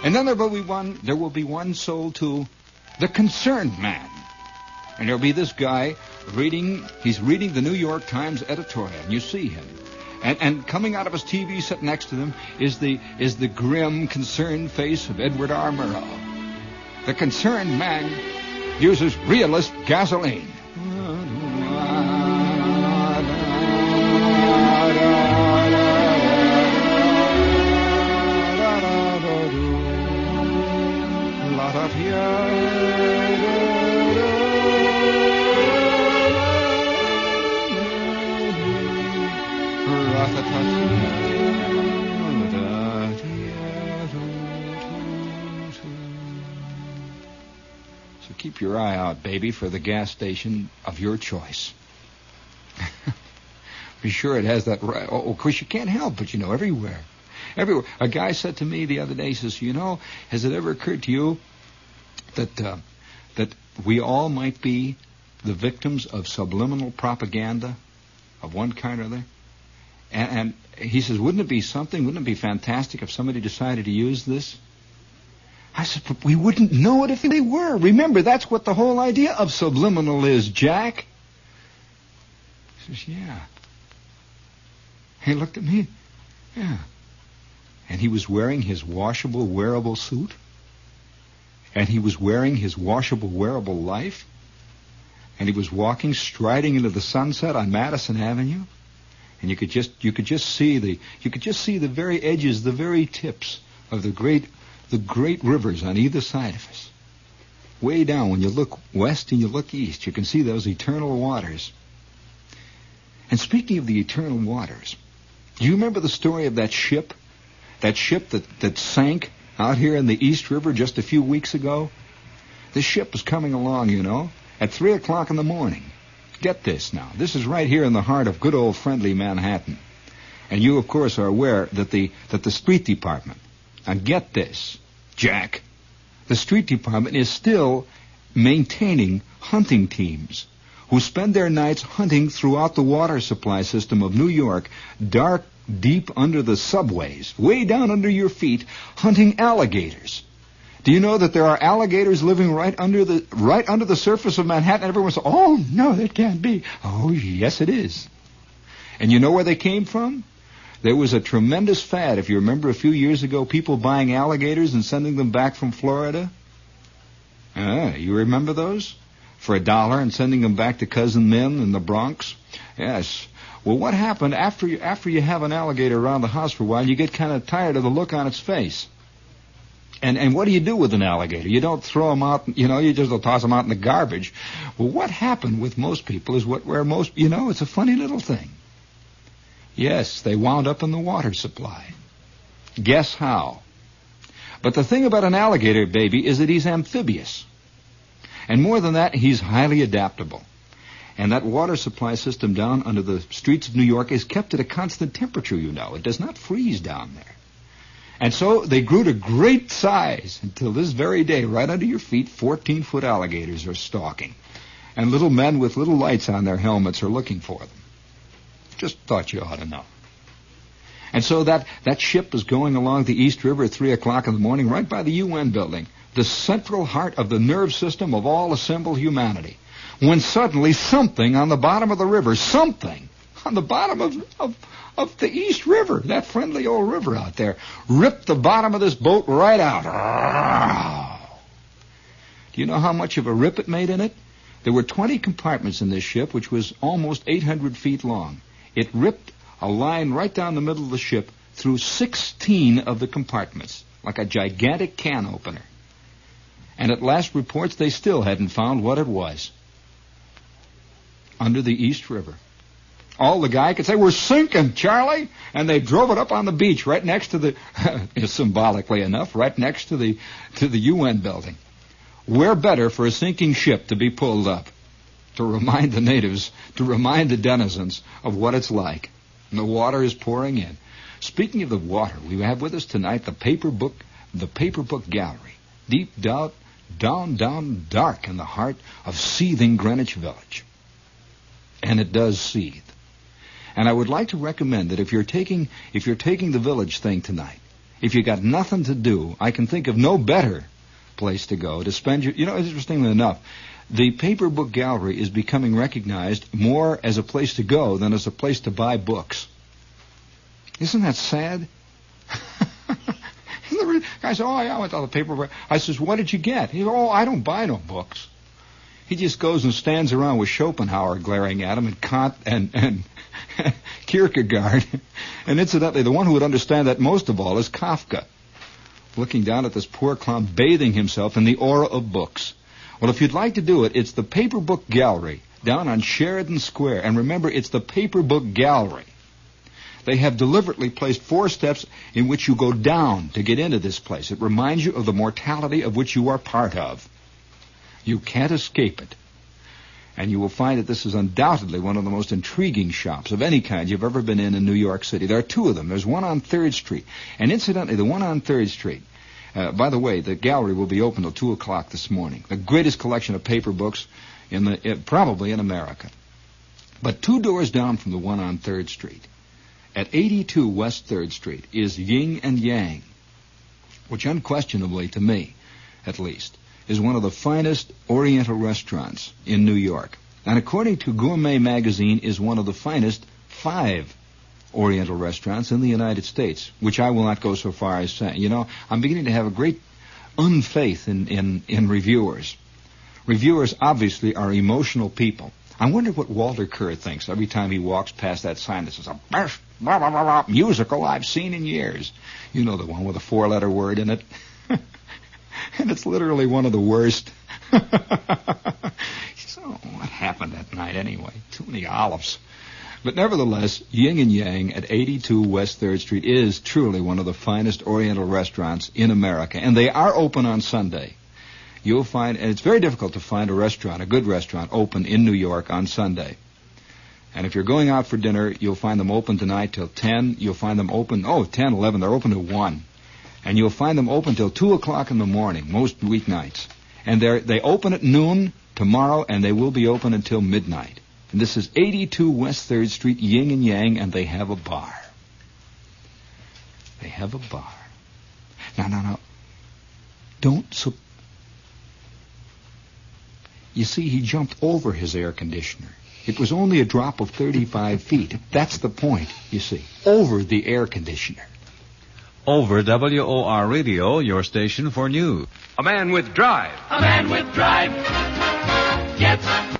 And then there will be one. There will be one sold to the concerned man, and there'll be this guy reading. He's reading the New York Times editorial, and you see him. And, and coming out of his TV set next to them is the is the grim, concerned face of Edward R. Murrow. The concerned man uses realist gasoline. Uh-huh. Your eye out, baby, for the gas station of your choice. Be sure it has that. Right. Oh, of course, you can't help but you know everywhere, everywhere. A guy said to me the other day, he says, "You know, has it ever occurred to you that uh, that we all might be the victims of subliminal propaganda of one kind or other?" And, and he says, "Wouldn't it be something? Wouldn't it be fantastic if somebody decided to use this?" I said, but we wouldn't know it if they were. Remember, that's what the whole idea of subliminal is, Jack. He says, yeah. He looked at me. Yeah. And he was wearing his washable, wearable suit. And he was wearing his washable, wearable life. And he was walking, striding into the sunset on Madison Avenue. And you could just, you could just see the, you could just see the very edges, the very tips of the great the great rivers on either side of us. Way down, when you look west and you look east, you can see those eternal waters. And speaking of the eternal waters, do you remember the story of that ship? That ship that, that sank out here in the East River just a few weeks ago? This ship was coming along, you know, at 3 o'clock in the morning. Get this now. This is right here in the heart of good old friendly Manhattan. And you, of course, are aware that the, that the street department, now get this, Jack. The street department is still maintaining hunting teams who spend their nights hunting throughout the water supply system of New York, dark, deep under the subways, way down under your feet, hunting alligators. Do you know that there are alligators living right under the right under the surface of Manhattan? Everyone says, "Oh no, that can't be." Oh yes, it is. And you know where they came from? There was a tremendous fad, if you remember a few years ago, people buying alligators and sending them back from Florida. Ah, you remember those? For a dollar and sending them back to Cousin Min in the Bronx? Yes. Well, what happened after you, after you have an alligator around the house for a while, you get kind of tired of the look on its face. And and what do you do with an alligator? You don't throw them out, you know, you just toss them out in the garbage. Well, what happened with most people is what where most, you know, it's a funny little thing. Yes, they wound up in the water supply. Guess how? But the thing about an alligator, baby, is that he's amphibious. And more than that, he's highly adaptable. And that water supply system down under the streets of New York is kept at a constant temperature, you know. It does not freeze down there. And so they grew to great size until this very day, right under your feet, 14 foot alligators are stalking. And little men with little lights on their helmets are looking for them. Just thought you ought to know. And so that, that ship was going along the East River at 3 o'clock in the morning right by the UN building, the central heart of the nerve system of all assembled humanity. When suddenly something on the bottom of the river, something on the bottom of, of, of the East River, that friendly old river out there, ripped the bottom of this boat right out. Do you know how much of a rip it made in it? There were 20 compartments in this ship, which was almost 800 feet long. It ripped a line right down the middle of the ship through 16 of the compartments, like a gigantic can opener. And at last reports, they still hadn't found what it was. Under the East River. All the guy could say, we're sinking, Charlie. And they drove it up on the beach right next to the, symbolically enough, right next to the, to the UN building. Where better for a sinking ship to be pulled up? To remind the natives, to remind the denizens of what it's like. And the water is pouring in. Speaking of the water, we have with us tonight the paper book, the paper book gallery. Deep down, down, down, dark in the heart of seething Greenwich Village. And it does seethe. And I would like to recommend that if you're taking if you're taking the village thing tonight, if you got nothing to do, I can think of no better place to go to spend your you know, interestingly enough, the paper book gallery is becoming recognized more as a place to go than as a place to buy books. Isn't that sad? guy said, "Oh, yeah, I went to the paper book." I says, "What did you get?" He said, "Oh, I don't buy no books." He just goes and stands around with Schopenhauer glaring at him and Kant and and Kierkegaard. And incidentally, the one who would understand that most of all is Kafka, looking down at this poor clown bathing himself in the aura of books. Well, if you'd like to do it, it's the Paper Book Gallery down on Sheridan Square. And remember, it's the Paper Book Gallery. They have deliberately placed four steps in which you go down to get into this place. It reminds you of the mortality of which you are part of. You can't escape it. And you will find that this is undoubtedly one of the most intriguing shops of any kind you've ever been in in New York City. There are two of them. There's one on 3rd Street. And incidentally, the one on 3rd Street, uh, by the way, the gallery will be open till 2 o'clock this morning. The greatest collection of paper books in the, probably in America. But two doors down from the one on 3rd Street, at 82 West 3rd Street, is Yin and Yang, which unquestionably, to me, at least, is one of the finest Oriental restaurants in New York. And according to Gourmet Magazine, is one of the finest five Oriental restaurants in the United States, which I will not go so far as saying. You know, I'm beginning to have a great unfaith in, in, in reviewers. Reviewers obviously are emotional people. I wonder what Walter Kerr thinks every time he walks past that sign that says, a best blah, blah, blah, musical I've seen in years. You know the one with a four-letter word in it. and it's literally one of the worst. so what happened that night anyway? Too many olives. But nevertheless, Yin and Yang at 82 West 3rd Street is truly one of the finest Oriental restaurants in America, and they are open on Sunday. You'll find, and it's very difficult to find a restaurant, a good restaurant, open in New York on Sunday. And if you're going out for dinner, you'll find them open tonight till 10. You'll find them open, oh, 10, 11, they're open to 1 and you'll find them open till 2 o'clock in the morning, most weeknights. And they open at noon tomorrow, and they will be open until midnight. And this is 82 West 3rd Street, Yin and Yang, and they have a bar. They have a bar. Now, now, now, don't... So you see, he jumped over his air conditioner. It was only a drop of 35 feet. That's the point, you see. Over the air conditioner. Over WOR Radio, your station for news. A man with drive. A man with drive gets.